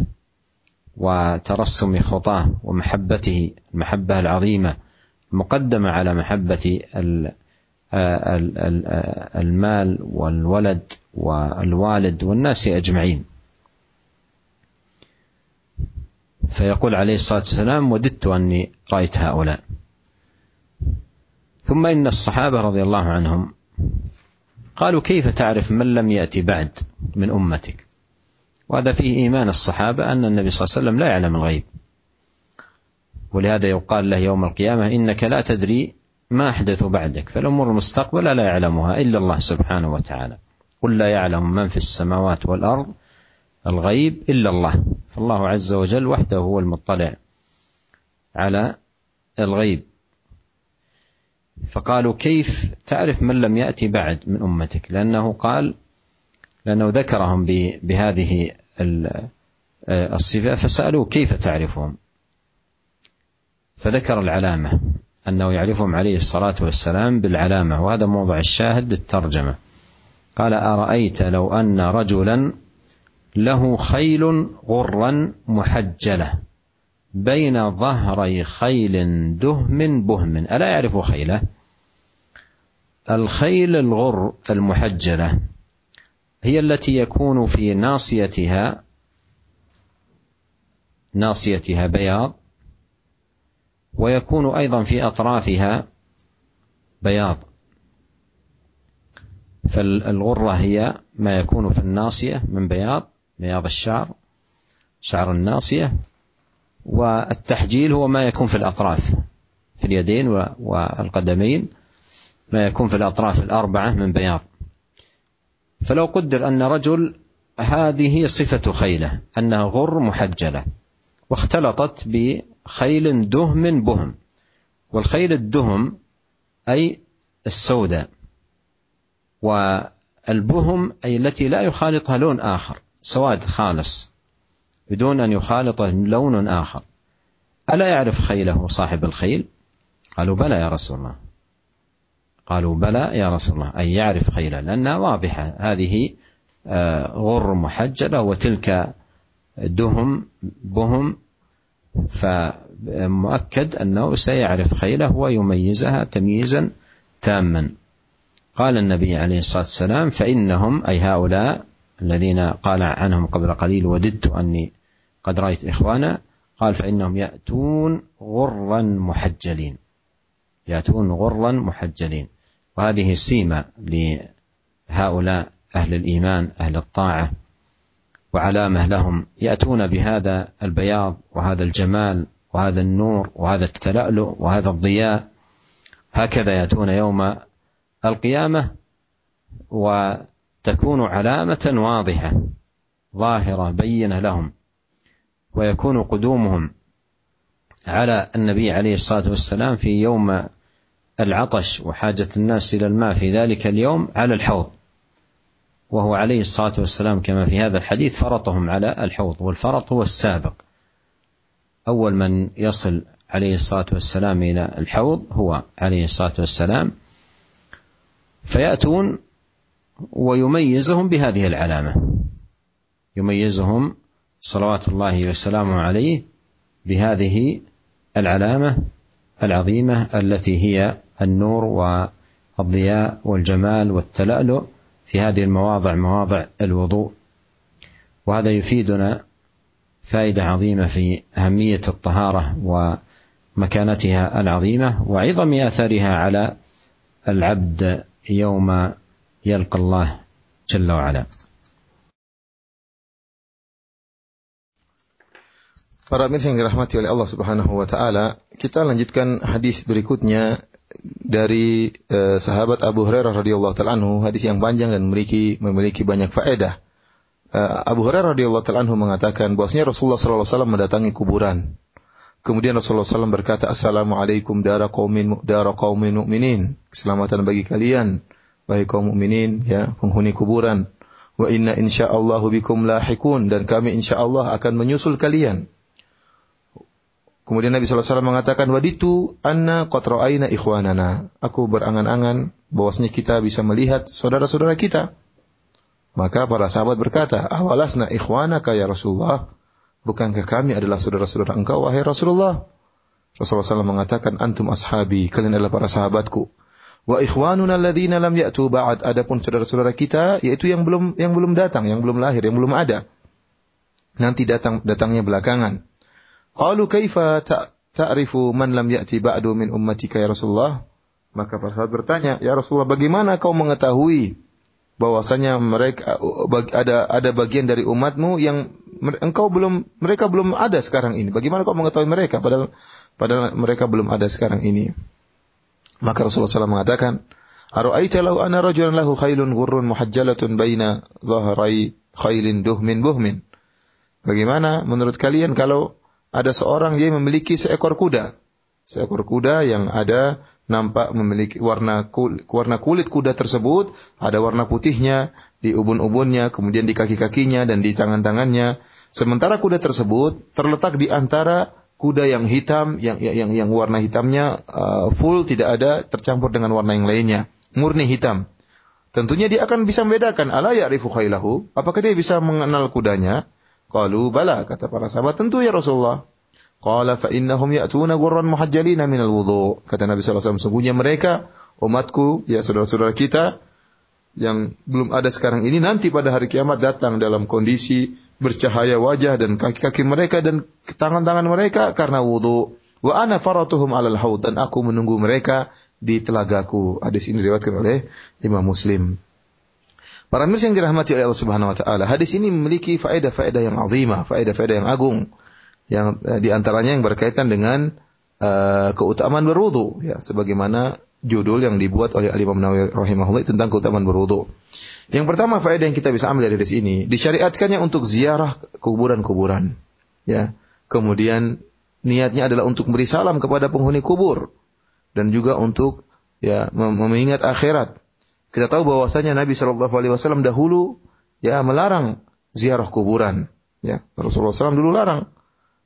وترسم خطاه ومحبته المحبة العظيمة المقدمة على محبة المال والولد والوالد والناس أجمعين. فيقول عليه الصلاة والسلام وددت أني رأيت هؤلاء. ثم إن الصحابة رضي الله عنهم قالوا كيف تعرف من لم يأتي بعد من أمتك؟ وهذا فيه إيمان الصحابة أن النبي صلى الله عليه وسلم لا يعلم الغيب. ولهذا يقال له يوم القيامة إنك لا تدري ما أحدث بعدك فالأمور المستقبلة لا يعلمها إلا الله سبحانه وتعالى. قل لا يعلم من في السماوات والأرض الغيب إلا الله. فالله عز وجل وحده هو المطلع على الغيب. فقالوا كيف تعرف من لم يأتي بعد من أمتك؟ لأنه قال لأنه ذكرهم بهذه الصفة فسألوه كيف تعرفهم؟ فذكر العلامة أنه يعرفهم عليه الصلاة والسلام بالعلامة وهذا موضع الشاهد للترجمة. قال أرأيت لو أن رجلا له خيل غرا محجلة. بين ظهري خيل دهم بهم. ألا يعرف خيله؟ الخيل الغر المحجلة هي التي يكون في ناصيتها ناصيتها بياض ويكون أيضا في أطرافها بياض. فالغرة هي ما يكون في الناصية من بياض بياض الشعر شعر الناصية والتحجيل هو ما يكون في الأطراف في اليدين والقدمين ما يكون في الأطراف الأربعة من بياض. فلو قدر أن رجل هذه صفة خيلة أنها غر محجلة واختلطت بخيل دهم بهم والخيل الدهم أي السوداء والبهم أي التي لا يخالطها لون آخر سواد خالص. بدون أن يخالط لون آخر. ألا يعرف خيله صاحب الخيل؟ قالوا بلى يا رسول الله. قالوا بلى يا رسول الله. أي يعرف خيله لأنها واضحة هذه غر محجلة وتلك دهم بهم فمؤكد أنه سيعرف خيله ويميزها تمييزا تاما. قال النبي عليه الصلاة والسلام فإنهم أي هؤلاء الذين قال عنهم قبل قليل وددت أني قد رأيت إخوانا قال فإنهم يأتون غرا محجلين. يأتون غرا محجلين. وهذه سيمة لهؤلاء أهل الإيمان أهل الطاعة. وعلامة لهم يأتون بهذا البياض وهذا الجمال وهذا النور وهذا التلألؤ وهذا الضياء. هكذا يأتون يوم القيامة وتكون علامة واضحة ظاهرة بينة لهم. ويكون قدومهم على النبي عليه الصلاة والسلام في يوم العطش وحاجة الناس إلى الماء في ذلك اليوم على الحوض. وهو عليه الصلاة والسلام كما في هذا الحديث فرطهم على الحوض والفرط هو السابق. أول من يصل عليه الصلاة والسلام إلى الحوض هو عليه الصلاة والسلام. فيأتون ويميزهم بهذه العلامة. يميزهم صلوات الله وسلامه عليه بهذه العلامة العظيمة التي هي النور والضياء والجمال والتلألؤ في هذه المواضع مواضع الوضوء وهذا يفيدنا فائدة عظيمة في أهمية الطهارة ومكانتها العظيمة وعظم أثرها على العبد يوم يلقى الله جل وعلا. Para pemirsa yang dirahmati oleh Allah Subhanahu wa taala, kita lanjutkan hadis berikutnya dari eh, sahabat Abu Hurairah radhiyallahu taala anhu, hadis yang panjang dan memiliki memiliki banyak faedah. Eh, Abu Hurairah radhiyallahu taala anhu mengatakan bahwasanya Rasulullah sallallahu alaihi wasallam mendatangi kuburan. Kemudian Rasulullah SAW berkata, Assalamualaikum dara qaumin dara qaumin mu'minin. Keselamatan bagi kalian, bagi kaum mukminin, ya, penghuni kuburan. Wa inna insyaallahu bikum lahikun dan kami insyaallah akan menyusul kalian. Kemudian Nabi SAW mengatakan, Waditu anna qatra'aina ikhwanana. Aku berangan-angan bahwasanya kita bisa melihat saudara-saudara kita. Maka para sahabat berkata, Awalasna ikhwanaka ya Rasulullah. Bukankah kami adalah saudara-saudara engkau, wahai Rasulullah? Rasulullah SAW mengatakan, Antum ashabi, kalian adalah para sahabatku. Wa ikhwanuna alladhina lam ya'tu ba'd. Adapun saudara-saudara kita, yaitu yang belum yang belum datang, yang belum lahir, yang belum ada. Nanti datang datangnya belakangan. Qalu kaifa ta'rifu man lam ya'ti ba'du min ummatika ya Rasulullah? Maka para sahabat bertanya, "Ya Rasulullah, bagaimana kau mengetahui bahwasanya mereka ada ada bagian dari umatmu yang engkau belum mereka belum ada sekarang ini. Bagaimana kau mengetahui mereka padahal padahal mereka belum ada sekarang ini?" Maka Rasulullah SAW mengatakan, "Ara'aita law ana rajulan lahu khailun ghurrun muhajjalatun baina dhahrai khailin duhmin buhmin?" Bagaimana menurut kalian kalau ada seorang yang memiliki seekor kuda. Seekor kuda yang ada nampak memiliki warna kulit, warna kulit kuda tersebut ada warna putihnya di ubun-ubunnya, kemudian di kaki-kakinya dan di tangan-tangannya. Sementara kuda tersebut terletak di antara kuda yang hitam yang yang yang warna hitamnya uh, full tidak ada tercampur dengan warna yang lainnya, murni hitam. Tentunya dia akan bisa membedakan ala ya'rifu khailahu, apakah dia bisa mengenal kudanya? Qalu bala kata para sahabat tentu ya Rasulullah. Qala fa innahum ya'tuna gurran muhajjalina min al-wudu. Kata Nabi sallallahu alaihi wasallam sungguhnya mereka umatku ya saudara-saudara kita yang belum ada sekarang ini nanti pada hari kiamat datang dalam kondisi bercahaya wajah dan kaki-kaki mereka dan tangan-tangan mereka karena wudu. Wa ana faratuhum alal haud dan aku menunggu mereka di telagaku. Hadis ini diriwayatkan oleh Imam Muslim. Para mirsa yang dirahmati oleh Allah Subhanahu wa taala, hadis ini memiliki faedah-faedah yang azimah, faedah-faedah yang agung. Yang eh, di antaranya yang berkaitan dengan uh, keutamaan berwudu ya, sebagaimana judul yang dibuat oleh Al Imam Nawawi rahimahullah tentang keutamaan berwudu. Yang pertama faedah yang kita bisa ambil dari hadis ini, disyariatkannya untuk ziarah kuburan-kuburan. Ya. Kemudian niatnya adalah untuk beri salam kepada penghuni kubur dan juga untuk ya mengingat akhirat kita tahu bahwasanya Nabi Shallallahu Alaihi Wasallam dahulu ya melarang ziarah kuburan. Ya, Rasulullah SAW dulu larang.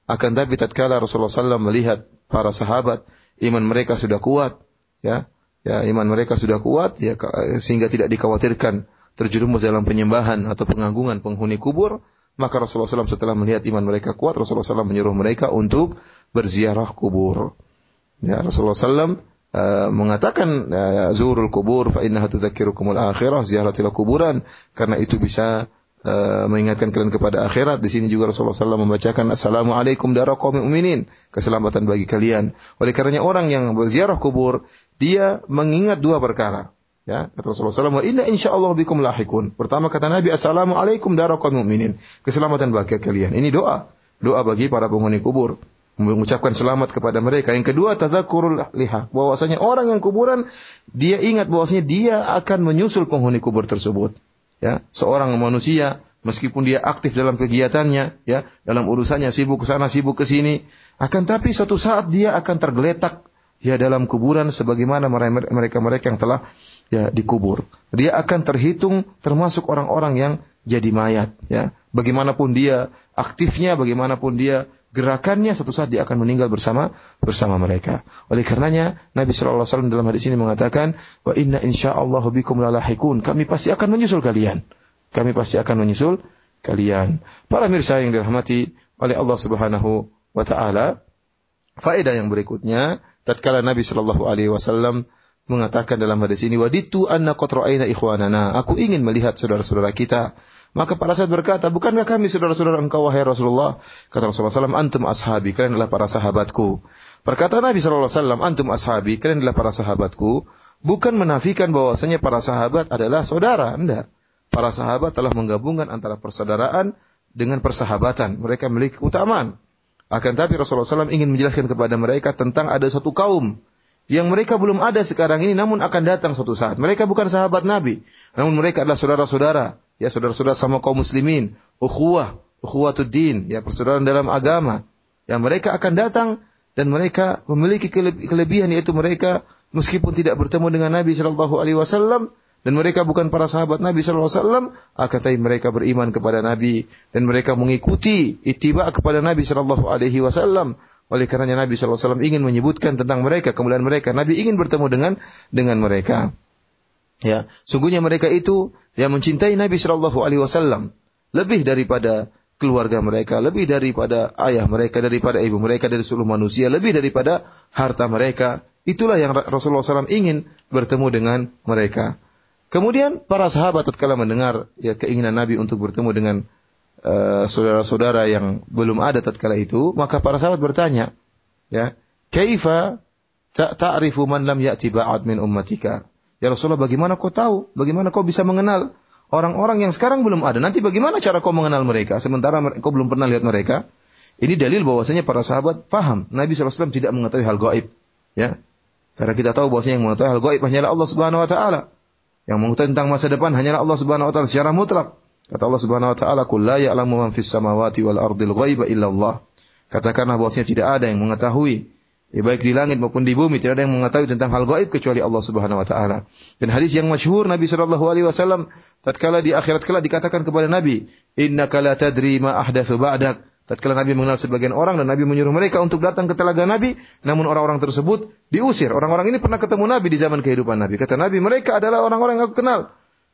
Akan tapi tatkala Rasulullah SAW melihat para sahabat iman mereka sudah kuat, ya, ya iman mereka sudah kuat, ya sehingga tidak dikhawatirkan terjerumus dalam penyembahan atau pengagungan penghuni kubur, maka Rasulullah SAW setelah melihat iman mereka kuat, Rasulullah SAW menyuruh mereka untuk berziarah kubur. Ya, Rasulullah SAW uh, mengatakan uh, zurul kubur fa innaha tudzakirukumul akhirah ziaratil kuburan karena itu bisa uh, mengingatkan kalian kepada akhirat. Di sini juga Rasulullah SAW membacakan Assalamualaikum darah kaum mukminin, keselamatan bagi kalian. Oleh karenanya orang yang berziarah kubur, dia mengingat dua perkara. Ya, kata Rasulullah SAW, inna insya Allah bikum lahikun. Pertama kata Nabi, Assalamualaikum daraqal mu'minin. Keselamatan bagi kalian. Ini doa. Doa bagi para penghuni kubur. Mengucapkan selamat kepada mereka. Yang kedua, tadzakurul liha. Bahwasanya orang yang kuburan, dia ingat bahwasanya dia akan menyusul penghuni kubur tersebut. Ya, seorang manusia meskipun dia aktif dalam kegiatannya, ya, dalam urusannya sibuk ke sana, sibuk ke sini, akan tapi suatu saat dia akan tergeletak ya dalam kuburan sebagaimana mereka-mereka yang telah ya dikubur. Dia akan terhitung termasuk orang-orang yang jadi mayat ya. Bagaimanapun dia aktifnya, bagaimanapun dia gerakannya satu saat dia akan meninggal bersama bersama mereka. Oleh karenanya Nabi Shallallahu alaihi wasallam dalam hadis ini mengatakan wa inna insyaallah bikum lalahikun. Kami pasti akan menyusul kalian. Kami pasti akan menyusul kalian. Para mirsa yang dirahmati oleh Allah Subhanahu wa taala, faedah yang berikutnya tatkala Nabi Shallallahu alaihi wasallam mengatakan dalam hadis ini waditu anna qad ra'ayna ikhwanana. Aku ingin melihat saudara-saudara kita. Maka para sahabat berkata bukankah kami saudara-saudara engkau wahai Rasulullah? Kata Rasulullah SAW antum ashabi kalian adalah para sahabatku. Perkataan Nabi SAW antum ashabi kalian adalah para sahabatku bukan menafikan bahwasanya para sahabat adalah saudara enggak. Para sahabat telah menggabungkan antara persaudaraan dengan persahabatan. Mereka memiliki keutamaan. Akan tapi Rasulullah SAW ingin menjelaskan kepada mereka tentang ada satu kaum yang mereka belum ada sekarang ini namun akan datang suatu saat. Mereka bukan sahabat Nabi, namun mereka adalah saudara-saudara, ya saudara-saudara sama kaum muslimin, ukhuwah, ukhuwatuddin, ya persaudaraan dalam agama. Yang mereka akan datang dan mereka memiliki kelebihan yaitu mereka meskipun tidak bertemu dengan Nabi Shallallahu alaihi wasallam dan mereka bukan para sahabat Nabi sallallahu alaihi wasallam. Akan tapi mereka beriman kepada Nabi. Dan mereka mengikuti ittiba kepada Nabi sallallahu alaihi wasallam. Oleh karenanya Nabi sallallahu alaihi wasallam ingin menyebutkan tentang mereka kemuliaan mereka. Nabi ingin bertemu dengan dengan mereka. Ya sungguhnya mereka itu yang mencintai Nabi sallallahu alaihi wasallam. Lebih daripada keluarga mereka, lebih daripada ayah mereka, daripada ibu mereka, dari seluruh manusia, lebih daripada harta mereka. Itulah yang Rasulullah SAW ingin bertemu dengan mereka. Kemudian para sahabat tatkala mendengar ya keinginan Nabi untuk bertemu dengan eh, saudara-saudara yang belum ada tatkala itu, maka para sahabat bertanya, ya, "Kaifa ta'rifu man lam ya'ti ba'd min ummatika?" Ya Rasulullah, bagaimana kau tahu? Bagaimana kau bisa mengenal orang-orang yang sekarang belum ada? Nanti bagaimana cara kau mengenal mereka sementara kau belum pernah lihat mereka? Ini dalil bahwasanya para sahabat paham Nabi SAW tidak mengetahui hal gaib, ya. Karena kita tahu bahwasanya yang mengetahui hal gaib hanyalah Allah Subhanahu wa taala. Yang mengetahui tentang masa depan hanyalah Allah Subhanahu wa taala secara mutlak. Kata Allah Subhanahu wa taala, "Qul la ya'lamu man fis samawati wal ardil ghaiba illa Allah." Katakanlah bahwasanya tidak ada yang mengetahui ya baik di langit maupun di bumi tidak ada yang mengetahui tentang hal gaib kecuali Allah Subhanahu wa taala. Dan hadis yang masyhur Nabi sallallahu alaihi wasallam tatkala di akhirat kelak dikatakan kepada Nabi, "Innaka la tadri ma ahdatsu ba'dak." Tatkala Nabi mengenal sebagian orang dan Nabi menyuruh mereka untuk datang ke telaga Nabi, namun orang-orang tersebut diusir. Orang-orang ini pernah ketemu Nabi di zaman kehidupan Nabi. Kata Nabi, mereka adalah orang-orang yang aku kenal.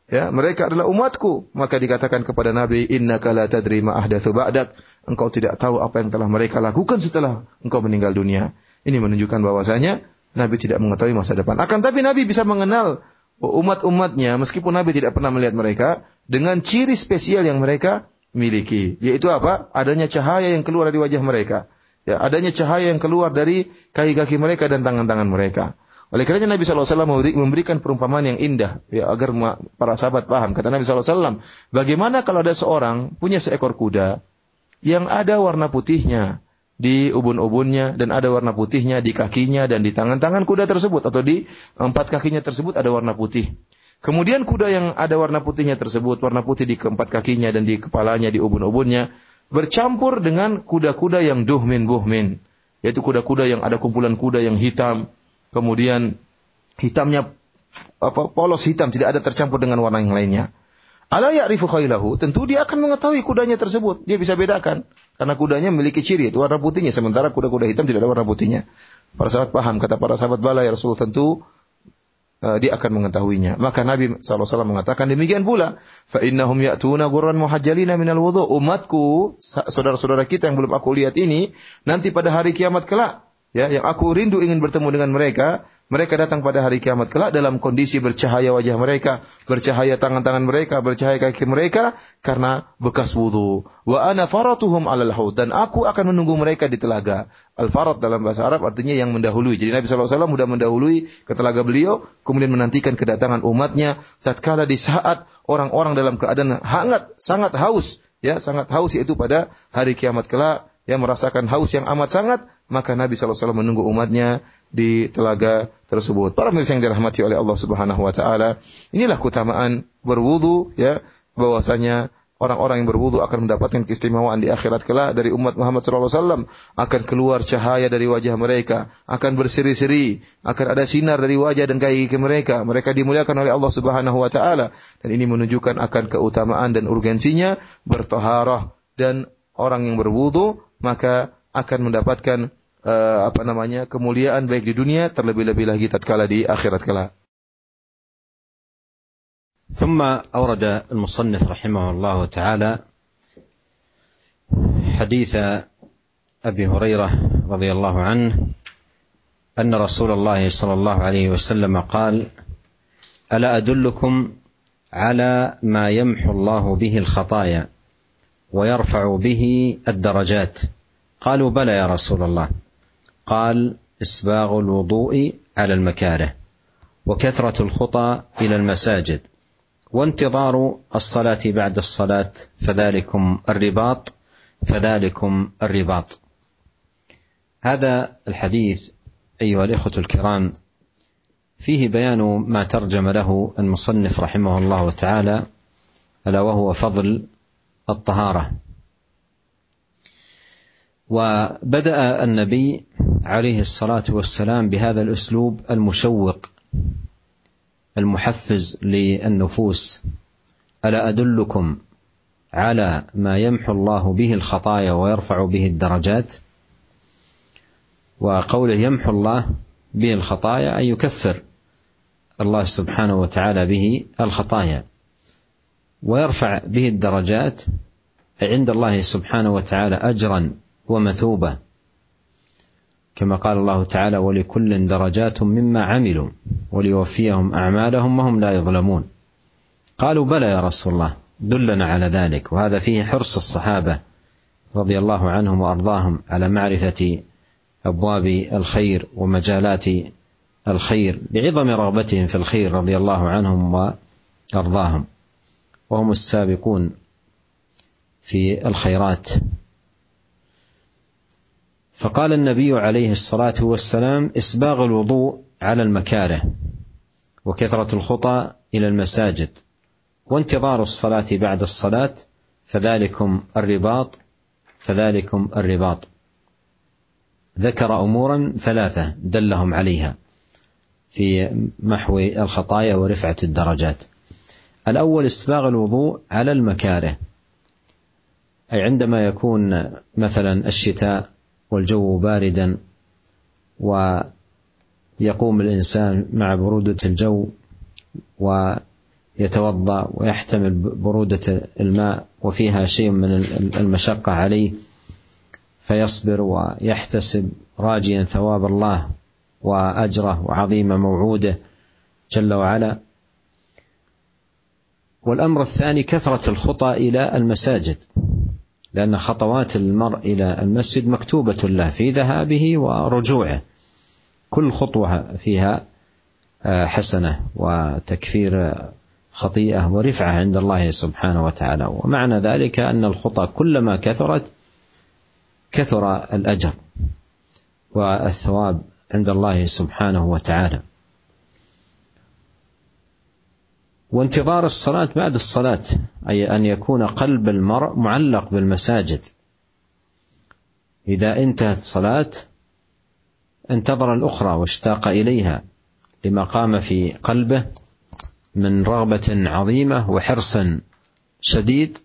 Ya, mereka adalah umatku. Maka dikatakan kepada Nabi, Innaka la tadri ma ahdatsu ba'dak. Engkau tidak tahu apa yang telah mereka lakukan setelah engkau meninggal dunia. Ini menunjukkan bahwasanya Nabi tidak mengetahui masa depan. Akan tapi Nabi bisa mengenal umat-umatnya meskipun Nabi tidak pernah melihat mereka dengan ciri spesial yang mereka miliki. Yaitu apa? Adanya cahaya yang keluar dari wajah mereka. Ya, adanya cahaya yang keluar dari kaki-kaki mereka dan tangan-tangan mereka. Oleh kerana Nabi SAW memberikan perumpamaan yang indah ya, agar para sahabat paham. Kata Nabi SAW, bagaimana kalau ada seorang punya seekor kuda yang ada warna putihnya di ubun-ubunnya dan ada warna putihnya di kakinya dan di tangan-tangan kuda tersebut atau di empat kakinya tersebut ada warna putih. Kemudian kuda yang ada warna putihnya tersebut, warna putih di keempat kakinya dan di kepalanya, di ubun-ubunnya, bercampur dengan kuda-kuda yang duhmin-buhmin. Yaitu kuda-kuda yang ada kumpulan kuda yang hitam, kemudian hitamnya apa polos hitam, tidak ada tercampur dengan warna yang lainnya. Ala ya'rifu khailahu, tentu dia akan mengetahui kudanya tersebut. Dia bisa bedakan. Karena kudanya memiliki ciri, itu warna putihnya. Sementara kuda-kuda hitam tidak ada warna putihnya. Para sahabat paham, kata para sahabat bala ya Rasul tentu dia akan mengetahuinya. Maka Nabi SAW mengatakan demikian pula. Fa innahum ya'tuna gurran muhajjalina minal wudu. Umatku, saudara-saudara kita yang belum aku lihat ini, nanti pada hari kiamat kelak, ya, yang aku rindu ingin bertemu dengan mereka, Mereka datang pada hari kiamat kelak dalam kondisi bercahaya wajah mereka, bercahaya tangan-tangan mereka, bercahaya kaki mereka karena bekas wudu. Wa ana faratuhum alal haud dan aku akan menunggu mereka di telaga. Al farat dalam bahasa Arab artinya yang mendahului. Jadi Nabi SAW sudah mendahului ke telaga beliau, kemudian menantikan kedatangan umatnya tatkala di saat orang-orang dalam keadaan hangat, sangat haus, ya, sangat haus yaitu pada hari kiamat kelak yang merasakan haus yang amat sangat, maka Nabi SAW menunggu umatnya di telaga tersebut. Para pemirsa yang dirahmati oleh Allah Subhanahu wa taala, inilah keutamaan berwudu ya, bahwasanya orang-orang yang berwudu akan mendapatkan keistimewaan di akhirat kelak dari umat Muhammad wasallam. Akan keluar cahaya dari wajah mereka akan berseri-seri akan ada sinar dari wajah dan kaki mereka. Mereka dimuliakan oleh Allah Subhanahu wa taala. Dan ini menunjukkan akan keutamaan dan urgensinya bertoharah. Dan orang yang berwudu maka akan mendapatkan uh, apa namanya kemuliaan baik di dunia terlebih-lebih lagi tatkala di akhirat kelak. ثم أورد المصنف رحمه الله تعالى حديث أبي هريرة رضي الله عنه أن رسول الله صلى الله عليه وسلم قال ألا أدلكم على ما يمحو الله به الخطايا ويرفع به الدرجات. قالوا بلى يا رسول الله. قال إسباغ الوضوء على المكاره وكثرة الخطى إلى المساجد وانتظار الصلاة بعد الصلاة فذلكم الرباط فذلكم الرباط. هذا الحديث أيها الإخوة الكرام فيه بيان ما ترجم له المصنف رحمه الله تعالى ألا وهو فضل الطهارة. وبدأ النبي عليه الصلاة والسلام بهذا الأسلوب المشوق المحفز للنفوس. ألا أدلكم على ما يمحو الله به الخطايا ويرفع به الدرجات؟ وقوله يمحو الله به الخطايا أي يكفر الله سبحانه وتعالى به الخطايا. ويرفع به الدرجات عند الله سبحانه وتعالى اجرا ومثوبة. كما قال الله تعالى ولكل درجات مما عملوا وليوفيهم أعمالهم وهم لا يظلمون قالوا بلى يا رسول الله دلنا على ذلك وهذا فيه حرص الصحابة رضي الله عنهم وأرضاهم على معرفة أبواب الخير ومجالات الخير لعظم رغبتهم في الخير رضي الله عنهم وأرضاهم. وهم السابقون في الخيرات. فقال النبي عليه الصلاة والسلام إسباغ الوضوء على المكاره وكثرة الخطى إلى المساجد وانتظار الصلاة بعد الصلاة فذلكم الرباط فذلكم الرباط. ذكر أمورا ثلاثة دلهم عليها في محو الخطايا ورفعة الدرجات. الأول إسباغ الوضوء على المكاره أي عندما يكون مثلا الشتاء والجو باردا ويقوم الإنسان مع برودة الجو ويتوضأ ويحتمل برودة الماء وفيها شيء من المشقة عليه فيصبر ويحتسب راجيا ثواب الله وأجره وعظيم موعوده جل وعلا. والأمر الثاني كثرة الخطى إلى المساجد لأن خطوات المرء إلى المسجد مكتوبة له في ذهابه ورجوعه. كل خطوة فيها حسنة وتكفير خطيئة ورفعة عند الله سبحانه وتعالى. ومعنى ذلك أن الخطى كلما كثرت كثر الأجر والثواب عند الله سبحانه وتعالى. وانتظار الصلاة بعد الصلاة أي أن يكون قلب المرء معلق بالمساجد. إذا انتهت الصلاة انتظر الأخرى واشتاق إليها لما قام في قلبه من رغبة عظيمة وحرص شديد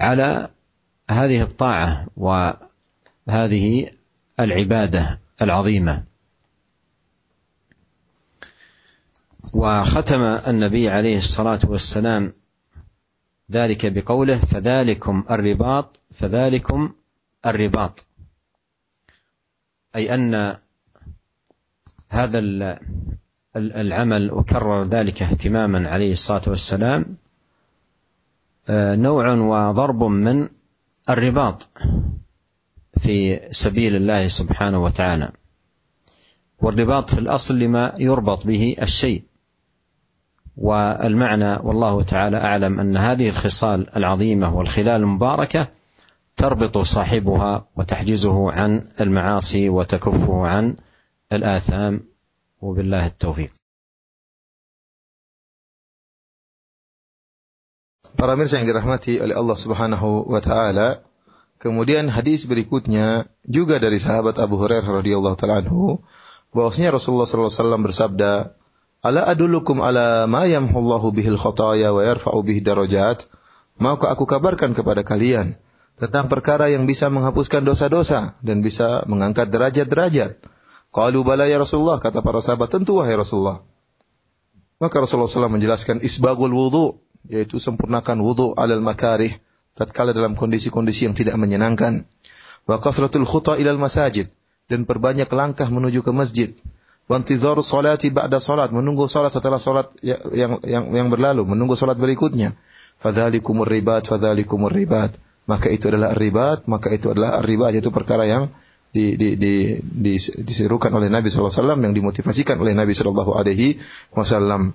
على هذه الطاعة وهذه العبادة العظيمة. وختم النبي عليه الصلاة والسلام ذلك بقوله فذلكم الرباط فذلكم الرباط. أي أن هذا العمل وكرر ذلك اهتماما عليه الصلاة والسلام نوع وضرب من الرباط في سبيل الله سبحانه وتعالى. والرباط في الأصل لما يربط به الشيء. والمعنى والله تعالى اعلم ان هذه الخصال العظيمه والخلال المباركه تربط صاحبها وتحجزه عن المعاصي وتكفه عن الاثام وبالله التوفيق Para mirsa yang dirahmati oleh Allah Subhanahu wa taala, kemudian hadis berikutnya juga dari sahabat Abu Hurairah radhiyallahu taala anhu, bahwasanya Rasulullah sallallahu alaihi wasallam bersabda, "Ala adullukum ala ma yamhullahu bihil khataya wa yarfa'u bihi darajat?" Maka aku kabarkan kepada kalian tentang perkara yang bisa menghapuskan dosa-dosa dan bisa mengangkat derajat-derajat. Qalu bala ya Rasulullah, kata para sahabat, tentu wahai Rasulullah. Maka Rasulullah SAW menjelaskan isbagul wudu, yaitu sempurnakan wudu alal makarih, tatkala dalam kondisi-kondisi yang tidak menyenangkan. Wa kathratul khuta ilal masajid, dan perbanyak langkah menuju ke masjid. Wa intidharu salati ba'da salat, menunggu salat setelah salat ya, yang yang yang berlalu, menunggu salat berikutnya. Fadzalikumur ribat, fadzalikumur ribat. Maka itu adalah ribat, maka itu adalah ribat, yaitu perkara yang di, di, di, di, diserukan oleh Nabi SAW yang dimotivasikan oleh Nabi Shallallahu Alaihi Wasallam.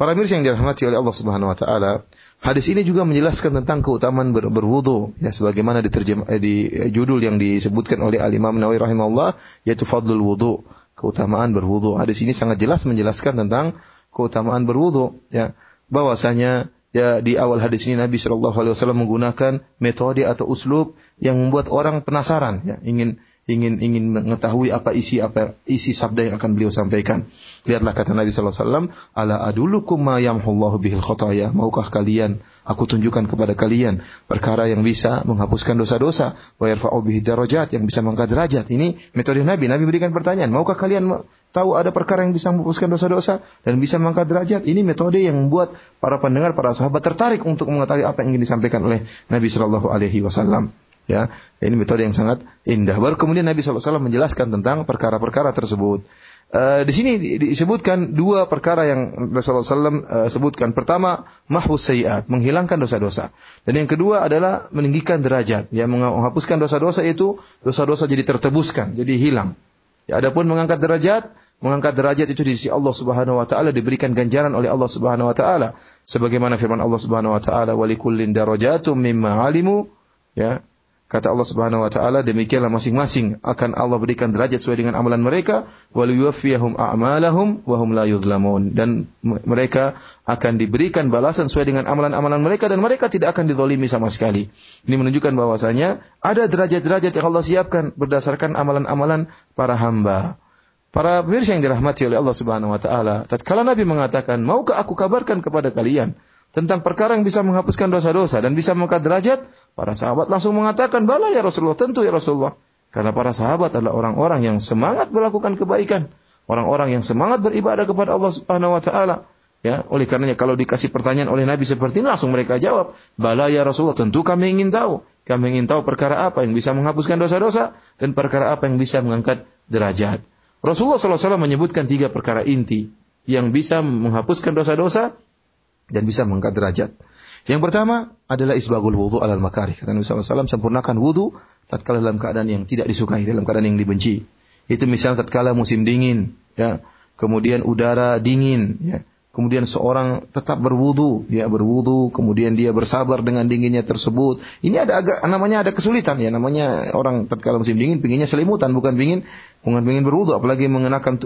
Para mirsa yang dirahmati oleh Allah Subhanahu Wa Taala, hadis ini juga menjelaskan tentang keutamaan ber, berwudu, ya sebagaimana diterjem, eh, di judul yang disebutkan oleh Al Imam Nawawi rahimahullah, yaitu fadlul wudu, keutamaan berwudu. Hadis ini sangat jelas menjelaskan tentang keutamaan berwudu, ya bahwasanya ya di awal hadis ini Nabi Shallallahu Alaihi Wasallam menggunakan metode atau uslub yang membuat orang penasaran, ya ingin ingin ingin mengetahui apa isi apa isi sabda yang akan beliau sampaikan. Lihatlah kata Nabi sallallahu alaihi wasallam, "Ala adulukum ma yamhullahu bihil khataya." Maukah kalian aku tunjukkan kepada kalian perkara yang bisa menghapuskan dosa-dosa, wa yarfa'u bihi darajat yang bisa mengangkat derajat. Ini metode Nabi. Nabi berikan pertanyaan, "Maukah kalian tahu ada perkara yang bisa menghapuskan dosa-dosa dan bisa mengangkat derajat?" Ini metode yang membuat para pendengar, para sahabat tertarik untuk mengetahui apa yang ingin disampaikan oleh Nabi sallallahu alaihi wasallam. Ya, ini metode yang sangat indah. Baru kemudian Nabi SAW menjelaskan tentang perkara-perkara tersebut. Uh, di sini disebutkan dua perkara yang Rasulullah SAW uh, sebutkan. Pertama, mahfuz sayiat, menghilangkan dosa-dosa. Dan yang kedua adalah meninggikan derajat. Yang menghapuskan dosa-dosa itu, dosa-dosa jadi tertebuskan, jadi hilang. Ya, adapun mengangkat derajat, mengangkat derajat itu di sisi Allah Subhanahu wa taala diberikan ganjaran oleh Allah Subhanahu wa taala sebagaimana firman Allah Subhanahu wa taala darajatum mimma alimu ya Kata Allah Subhanahu wa taala, demikianlah masing-masing akan Allah berikan derajat sesuai dengan amalan mereka, wal yuwaffiyahum a'malahum wa hum la. Dan mereka akan diberikan balasan sesuai dengan amalan-amalan mereka dan mereka tidak akan dizalimi sama sekali. Ini menunjukkan bahwasanya ada derajat-derajat yang Allah siapkan berdasarkan amalan-amalan para hamba. Para pemirsa yang dirahmati oleh Allah Subhanahu wa taala, tatkala Nabi mengatakan, "Maukah aku kabarkan kepada kalian tentang perkara yang bisa menghapuskan dosa-dosa dan bisa mengangkat derajat, para sahabat langsung mengatakan, "Bala ya Rasulullah, tentu ya Rasulullah." Karena para sahabat adalah orang-orang yang semangat melakukan kebaikan, orang-orang yang semangat beribadah kepada Allah Subhanahu wa taala. Ya, oleh karenanya kalau dikasih pertanyaan oleh Nabi seperti ini langsung mereka jawab, "Bala ya Rasulullah, tentu kami ingin tahu. Kami ingin tahu perkara apa yang bisa menghapuskan dosa-dosa dan perkara apa yang bisa mengangkat derajat." Rasulullah SAW menyebutkan tiga perkara inti yang bisa menghapuskan dosa-dosa dan bisa mengangkat derajat. Yang pertama adalah isbagul wudu alal makarih. Kata Nabi SAW, sempurnakan wudu tatkala dalam keadaan yang tidak disukai, dalam keadaan yang dibenci. Itu misalnya tatkala musim dingin, ya, kemudian udara dingin, ya, kemudian seorang tetap berwudu, ya berwudu, kemudian dia bersabar dengan dinginnya tersebut. Ini ada agak namanya ada kesulitan ya, namanya orang tatkala musim dingin pinginnya selimutan, bukan pingin bukan pingin berwudu, apalagi mengenakan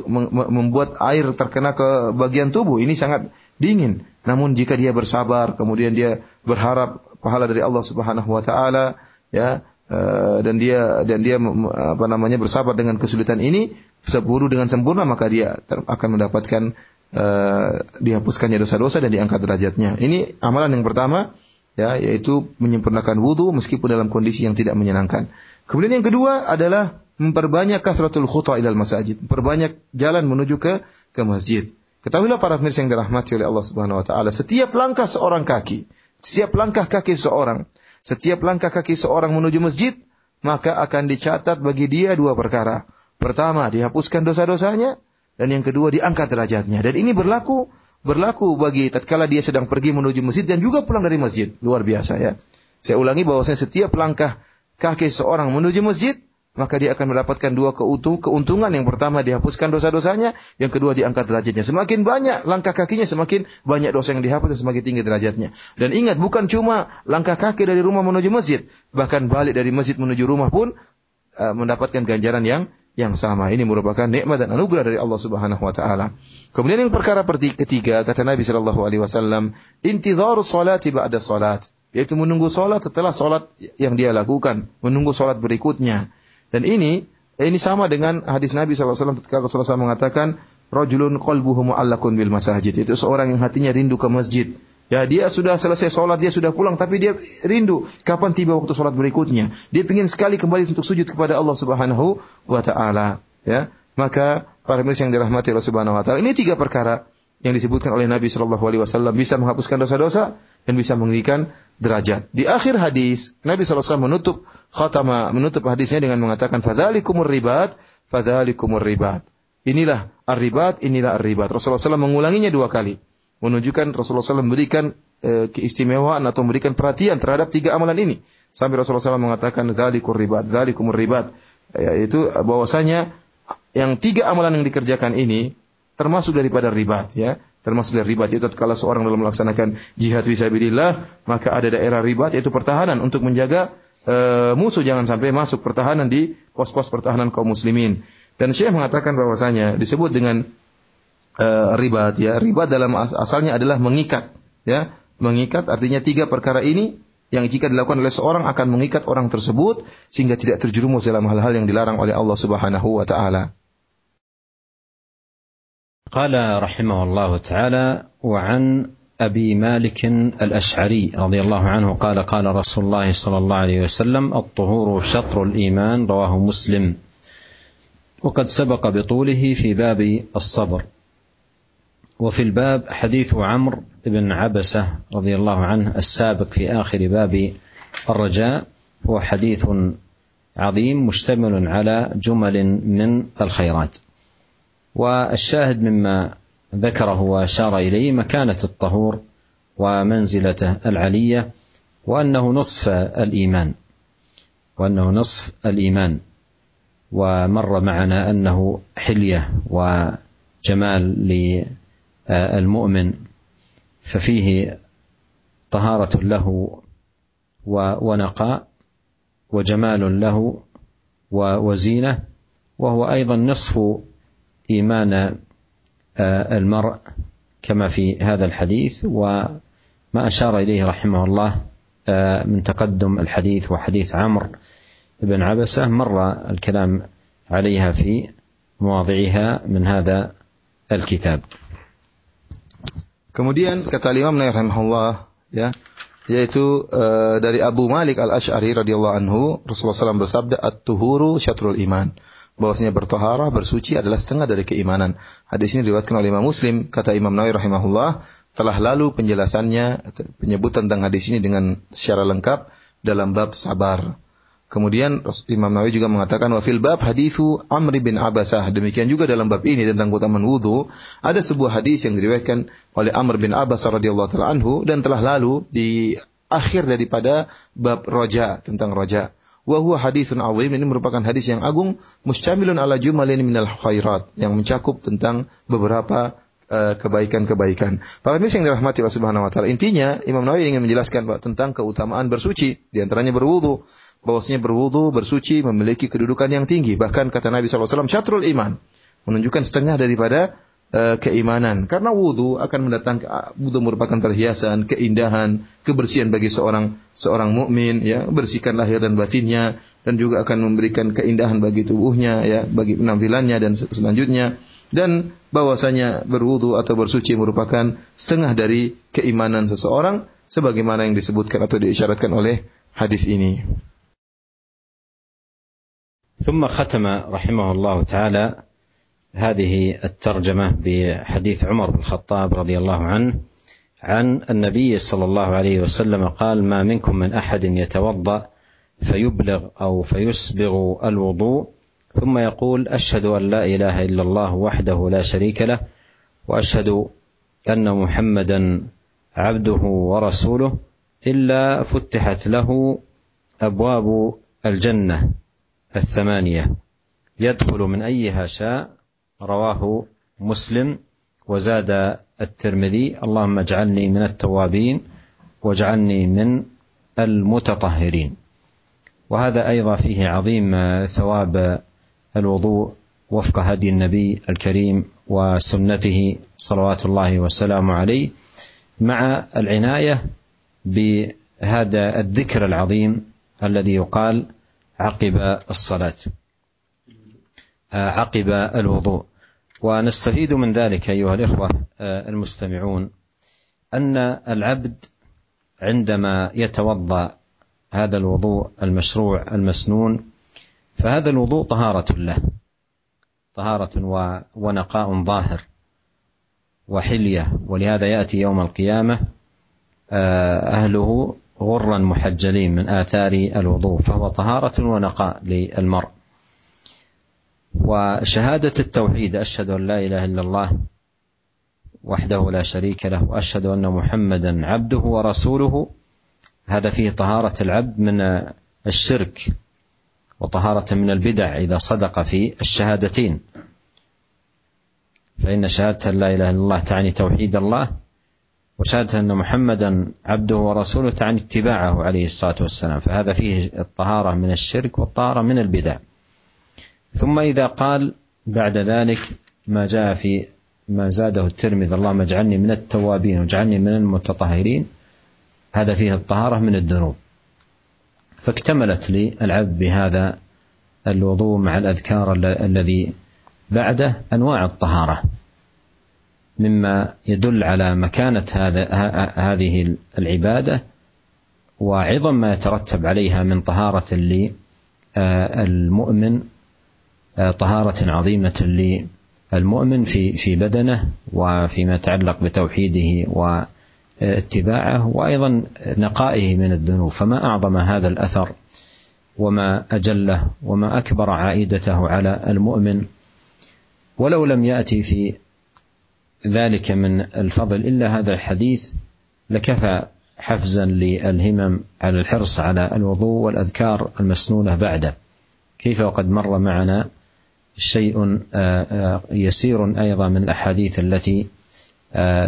membuat air terkena ke bagian tubuh. Ini sangat dingin. Namun jika dia bersabar, kemudian dia berharap pahala dari Allah Subhanahu wa taala, ya, Uh, dan dia dan dia apa namanya bersabar dengan kesulitan ini bisa buru dengan sempurna maka dia akan mendapatkan uh, dihapuskannya dosa-dosa dan diangkat derajatnya. Ini amalan yang pertama ya yaitu menyempurnakan wudhu meskipun dalam kondisi yang tidak menyenangkan. Kemudian yang kedua adalah memperbanyak kasratul khuta ilal masajid, perbanyak jalan menuju ke ke masjid. Ketahuilah para pemirsa yang dirahmati oleh Allah Subhanahu wa taala, setiap langkah seorang kaki, setiap langkah kaki seorang, setiap langkah kaki seorang menuju masjid, maka akan dicatat bagi dia dua perkara. Pertama, dihapuskan dosa-dosanya, dan yang kedua diangkat derajatnya. Dan ini berlaku berlaku bagi tatkala dia sedang pergi menuju masjid dan juga pulang dari masjid. Luar biasa ya. Saya ulangi bahwasanya setiap langkah kaki seorang menuju masjid maka dia akan mendapatkan dua keuntung, keuntungan. Yang pertama dihapuskan dosa-dosanya, yang kedua diangkat derajatnya. Semakin banyak langkah kakinya, semakin banyak dosa yang dihapus dan semakin tinggi derajatnya. Dan ingat, bukan cuma langkah kaki dari rumah menuju masjid, bahkan balik dari masjid menuju rumah pun uh, mendapatkan ganjaran yang yang sama. Ini merupakan nikmat dan anugerah dari Allah Subhanahu wa taala. Kemudian yang perkara ketiga kata Nabi sallallahu alaihi wasallam, intidharu salati ba'da salat, yaitu menunggu salat setelah salat yang dia lakukan, menunggu salat berikutnya. Dan ini ini sama dengan hadis Nabi SAW ketika Rasulullah SAW mengatakan rajulun qalbuhu mu'allakun bil masajid. Itu seorang yang hatinya rindu ke masjid. Ya, dia sudah selesai sholat, dia sudah pulang, tapi dia rindu kapan tiba waktu sholat berikutnya. Dia ingin sekali kembali untuk sujud kepada Allah Subhanahu wa taala, ya. Maka para mirsa yang dirahmati Allah Subhanahu wa taala, ini tiga perkara yang disebutkan oleh Nabi Shallallahu Alaihi Wasallam bisa menghapuskan dosa-dosa dan bisa meninggikan derajat. Di akhir hadis Nabi SAW menutup khatama menutup hadisnya dengan mengatakan fadzalikumur ribat fadzalikumur ribat. Inilah ar-ribat, inilah ar-ribat. Rasulullah SAW mengulanginya dua kali. Menunjukkan Rasulullah SAW memberikan e, keistimewaan atau memberikan perhatian terhadap tiga amalan ini. Sampai Rasulullah SAW mengatakan dzalikur ribat, dzalikumur ribat. Yaitu bahwasanya yang tiga amalan yang dikerjakan ini termasuk daripada ribat ya termasuk dari ribat itu kalau seorang dalam melaksanakan jihad fisabilillah maka ada daerah ribat yaitu pertahanan untuk menjaga e, musuh jangan sampai masuk pertahanan di pos-pos pertahanan kaum muslimin dan Syekh mengatakan bahwasanya disebut dengan e, ribat ya ribat dalam asalnya adalah mengikat ya mengikat artinya tiga perkara ini yang jika dilakukan oleh seorang akan mengikat orang tersebut sehingga tidak terjerumus dalam hal-hal yang dilarang oleh Allah Subhanahu wa taala. قال رحمه الله تعالى وعن ابي مالك الاشعري رضي الله عنه قال قال رسول الله صلى الله عليه وسلم الطهور شطر الايمان رواه مسلم وقد سبق بطوله في باب الصبر وفي الباب حديث عمرو بن عبسة رضي الله عنه السابق في آخر باب الرجاء. هو حديث عظيم مشتمل على جمل من الخيرات. والشاهد مما ذكره وأشار إليه مكانة الطهور ومنزلته العلية وأنه نصف الإيمان. وأنه نصف الإيمان. ومر معنا أنه حلية وجمال للمؤمن ففيه طهارة له ونقاء وجمال له وزينة وهو أيضا نصف إيمان آه، المرء كما في هذا الحديث وما أشار إليه رحمه الله آه، من تقدم الحديث وحديث عمرو بن عبسة مر الكلام عليها في مواضعها من هذا الكتاب. Kemudian kata Imam Nawawi rahimahullah ya yaitu uh, dari Abu Malik Al Ash'ari radhiyallahu anhu Rasulullah SAW bersabda at-tuhuru syatrul iman bahwasanya bertoharah bersuci adalah setengah dari keimanan. Hadis ini diriwayatkan oleh Imam Muslim, kata Imam Nawawi rahimahullah, telah lalu penjelasannya penyebutan tentang hadis ini dengan secara lengkap dalam bab sabar. Kemudian Imam Nawawi juga mengatakan wa fil bab hadithu Amr bin Abasah. Demikian juga dalam bab ini tentang keutamaan wudu ada sebuah hadis yang diriwayatkan oleh Amr bin Abasah radhiyallahu taala anhu dan telah lalu di akhir daripada bab roja tentang roja wa huwa haditsun azim ini merupakan hadis yang agung mustamilun ala jumalin minal khairat yang mencakup tentang beberapa uh, kebaikan-kebaikan. Para mis yang dirahmati Allah Subhanahu wa taala. Intinya Imam Nawawi ingin menjelaskan bahwa tentang keutamaan bersuci, di antaranya berwudu. Bahwasanya berwudu, bersuci memiliki kedudukan yang tinggi. Bahkan kata Nabi SAW, syatrul iman. Menunjukkan setengah daripada Eh, keimanan. Karena wudhu akan mendatangkan wudhu merupakan perhiasan, keindahan, kebersihan bagi seorang seorang mukmin ya, bersihkan lahir dan batinnya dan juga akan memberikan keindahan bagi tubuhnya ya, bagi penampilannya dan selanjutnya dan bahwasanya berwudhu atau bersuci merupakan setengah dari keimanan seseorang sebagaimana yang disebutkan atau diisyaratkan oleh hadis ini. ثم ختم رحمه الله تعالى هذه الترجمة بحديث عمر بن الخطاب رضي الله عنه عن النبي صلى الله عليه وسلم قال ما منكم من أحد يتوضأ فيبلغ أو فيسبغ الوضوء ثم يقول أشهد أن لا إله إلا الله وحده لا شريك له وأشهد أن محمدا عبده ورسوله إلا فتحت له أبواب الجنة الثمانية. يدخل من أيها شاء. رواه مسلم. وزاد الترمذي. اللهم اجعلني من التوابين. واجعلني من المتطهرين. وهذا أيضا فيه عظيم ثواب الوضوء وفق هدي النبي الكريم وسنته صلوات الله وسلامه عليه مع العناية بهذا الذكر العظيم الذي يقال عقب الصلاة. عقب الوضوء. ونستفيد من ذلك أيها الإخوة المستمعون أن العبد عندما يتوضأ هذا الوضوء المشروع المسنون فهذا الوضوء طهارة له. طهارة ونقاء ظاهر وحلية. ولهذا يأتي يوم القيامة أهله غرا محجلين من آثار الوضوء فهو طهارة ونقاء للمرء. وشهادة التوحيد أشهد أن لا إله إلا الله وحده لا شريك له وأشهد أن محمدا عبده ورسوله. هذا فيه طهارة العبد من الشرك وطهارة من البدع إذا صدق في الشهادتين. فإن شهادة لا إله إلا الله تعني توحيد الله وشهادة أن محمدا عبده ورسوله تعني اتباعه عليه الصلاة والسلام. فهذا فيه الطهارة من الشرك والطهارة من البدع. ثم إذا قال بعد ذلك ما جاء في ما زاده الترمذي اللهم اجعلني من التوابين واجعلني من المتطهرين هذا فيه الطهارة من الذنوب. فاكتملت لي العبد بهذا الوضوء مع الأذكار الذي بعده أنواع الطهارة. مما يدل على مكانة هذا هذه العبادة وعظم ما يترتب عليها من طهارة للمؤمن طهارة عظيمة للمؤمن في في بدنه وفيما يتعلق بتوحيده واتباعه وأيضا نقائه من الذنوب. فما أعظم هذا الأثر وما أجله وما أكبر عائدته على المؤمن؟ ولو لم يأتي في ذلك من الفضل. إلا هذا الحديث لكفى حفزا للهمم على الحرص على الوضوء والأذكار المسنونة بعده. كيف وقد مر معنا شيء يسير أيضا من الأحاديث التي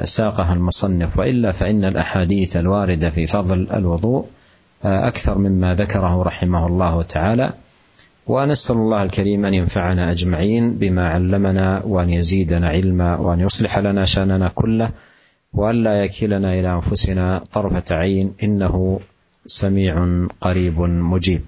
ساقها المصنف. وإلا فإن الأحاديث الواردة في فضل الوضوء أكثر مما ذكره رحمه الله تعالى. ونسال الله الكريم ان ينفعنا اجمعين بما علمنا وان يزيدنا علما وان يصلح لنا شاننا كله وان لا يكلنا إلى انفسنا طرفه عين انه سميع قريب مجيب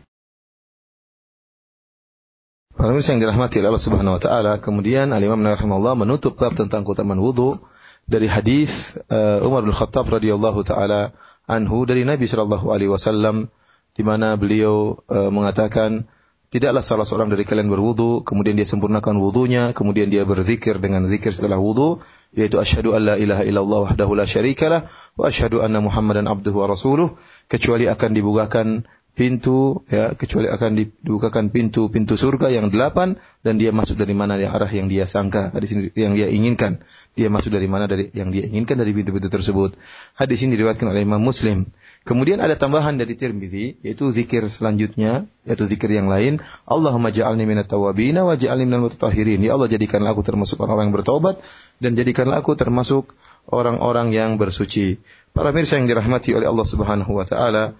Para yang dirahmati Allah Subhanahu wa taala, kemudian Al Imam Nawawi rahimahullah menutup bab tentang keutamaan wudu dari hadis uh, Umar bin Khattab radhiyallahu taala anhu dari Nabi sallallahu alaihi wasallam di mana beliau uh, mengatakan tidaklah salah seorang dari kalian berwudu kemudian dia sempurnakan wudunya kemudian dia berzikir dengan zikir setelah wudu yaitu asyhadu alla ilaha illallah wahdahu la syarikalah wa asyhadu anna muhammadan abduhu wa rasuluh kecuali akan dibukakan pintu ya kecuali akan dibukakan pintu pintu surga yang delapan dan dia masuk dari mana yang arah yang dia sangka yang dia inginkan. Dia masuk dari mana dari yang dia inginkan dari pintu-pintu tersebut. Hadis ini diriwayatkan oleh Imam Muslim kemudian ada tambahan dari Tirmizi yaitu zikir selanjutnya yaitu zikir yang lain. Allahumma ja'alni minat tawabina wa ja'alni minal mutatahhirin ya Allah jadikanlah aku termasuk orang-orang yang bertaubat dan jadikanlah aku termasuk orang-orang yang bersuci. Para mirsa yang dirahmati oleh Allah Subhanahu wa taala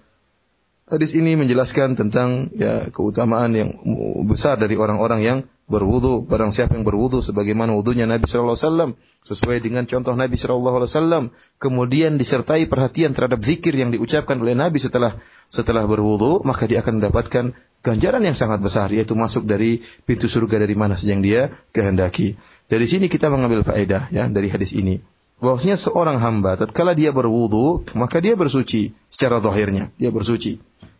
Hadis ini menjelaskan tentang ya keutamaan yang besar dari orang-orang yang berwudu. Barang siapa yang berwudu sebagaimana wudunya Nabi sallallahu alaihi wasallam sesuai dengan contoh Nabi sallallahu alaihi wasallam, kemudian disertai perhatian terhadap zikir yang diucapkan oleh Nabi setelah setelah berwudu, maka dia akan mendapatkan ganjaran yang sangat besar yaitu masuk dari pintu surga dari mana saja yang dia kehendaki. Dari sini kita mengambil faedah ya dari hadis ini bahwasanya seorang hamba tatkala dia berwudu maka dia bersuci secara zahirnya dia bersuci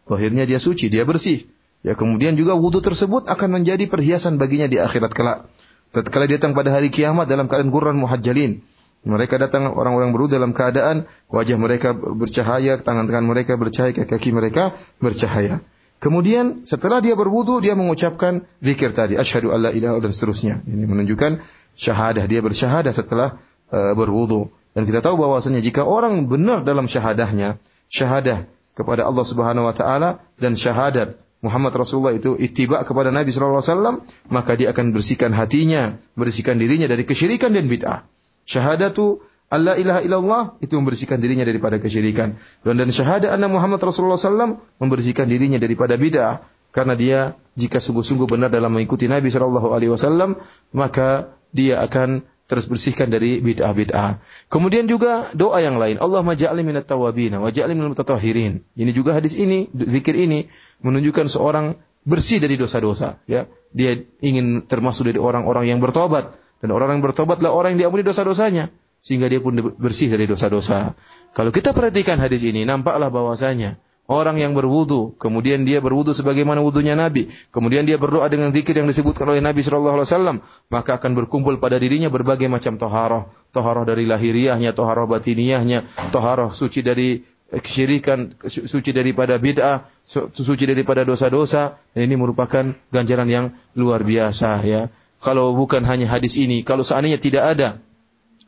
Akhirnya dia suci, dia bersih. Ya kemudian juga wudhu tersebut akan menjadi perhiasan baginya di akhirat kelak. Tatkala dia datang pada hari kiamat dalam keadaan gurran muhajjalin. Mereka datang orang-orang berwudhu dalam keadaan wajah mereka bercahaya, tangan-tangan mereka bercahaya, kaki-kaki mereka bercahaya. Kemudian setelah dia berwudu dia mengucapkan zikir tadi asyhadu alla ilaha dan seterusnya. Ini menunjukkan syahadah dia bersyahadah setelah uh, berwudu. Dan kita tahu bahwasanya jika orang benar dalam syahadahnya, syahadah kepada Allah Subhanahu wa taala dan syahadat Muhammad Rasulullah itu ittiba kepada Nabi sallallahu alaihi wasallam, maka dia akan bersihkan hatinya, bersihkan dirinya dari kesyirikan dan bid'ah. Syahadatu Allah ilaha illallah itu membersihkan dirinya daripada kesyirikan. Dan dan syahadat anna Muhammad Rasulullah SAW membersihkan dirinya daripada bid'ah. Karena dia jika sungguh-sungguh benar dalam mengikuti Nabi Shallallahu Alaihi Wasallam maka dia akan terus bersihkan dari bid'ah-bid'ah. Kemudian juga doa yang lain. Allah maja'ali minat tawabina wa ja'ali minal mutatahirin. Ini juga hadis ini, zikir ini menunjukkan seorang bersih dari dosa-dosa. Ya, dia ingin termasuk dari orang-orang yang bertobat dan orang yang bertobatlah orang yang diampuni dosa-dosanya sehingga dia pun bersih dari dosa-dosa. Kalau kita perhatikan hadis ini, nampaklah bahwasanya orang yang berwudu, kemudian dia berwudu sebagaimana wudunya Nabi, kemudian dia berdoa dengan zikir yang disebutkan oleh Nabi Shallallahu Alaihi Wasallam, maka akan berkumpul pada dirinya berbagai macam toharoh, toharoh dari lahiriahnya, toharoh batiniahnya, toharoh suci dari kesyirikan, suci daripada bid'ah, suci daripada dosa-dosa. Ini merupakan ganjaran yang luar biasa ya. Kalau bukan hanya hadis ini, kalau seandainya tidak ada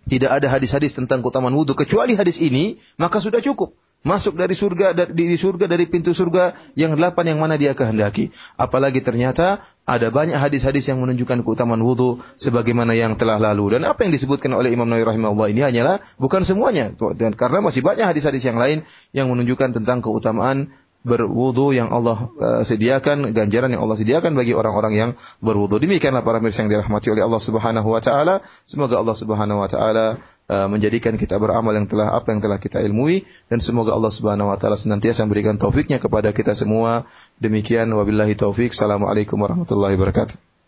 tidak ada hadis-hadis tentang keutamaan wudhu kecuali hadis ini, maka sudah cukup. Masuk dari surga dari surga dari pintu surga yang delapan yang mana dia kehendaki. Apalagi ternyata ada banyak hadis-hadis yang menunjukkan keutamaan wudhu sebagaimana yang telah lalu. Dan apa yang disebutkan oleh Imam Nawawi rahimahullah ini hanyalah bukan semuanya. Dan karena masih banyak hadis-hadis yang lain yang menunjukkan tentang keutamaan berwudu yang Allah uh, sediakan, ganjaran yang Allah sediakan bagi orang-orang yang berwudu. Demikianlah para mirsa yang dirahmati oleh Allah Subhanahu wa taala. Semoga Allah Subhanahu wa taala uh, menjadikan kita beramal yang telah apa yang telah kita ilmui dan semoga Allah Subhanahu wa taala senantiasa memberikan taufiknya kepada kita semua. Demikian wabillahi taufik. Assalamualaikum warahmatullahi wabarakatuh.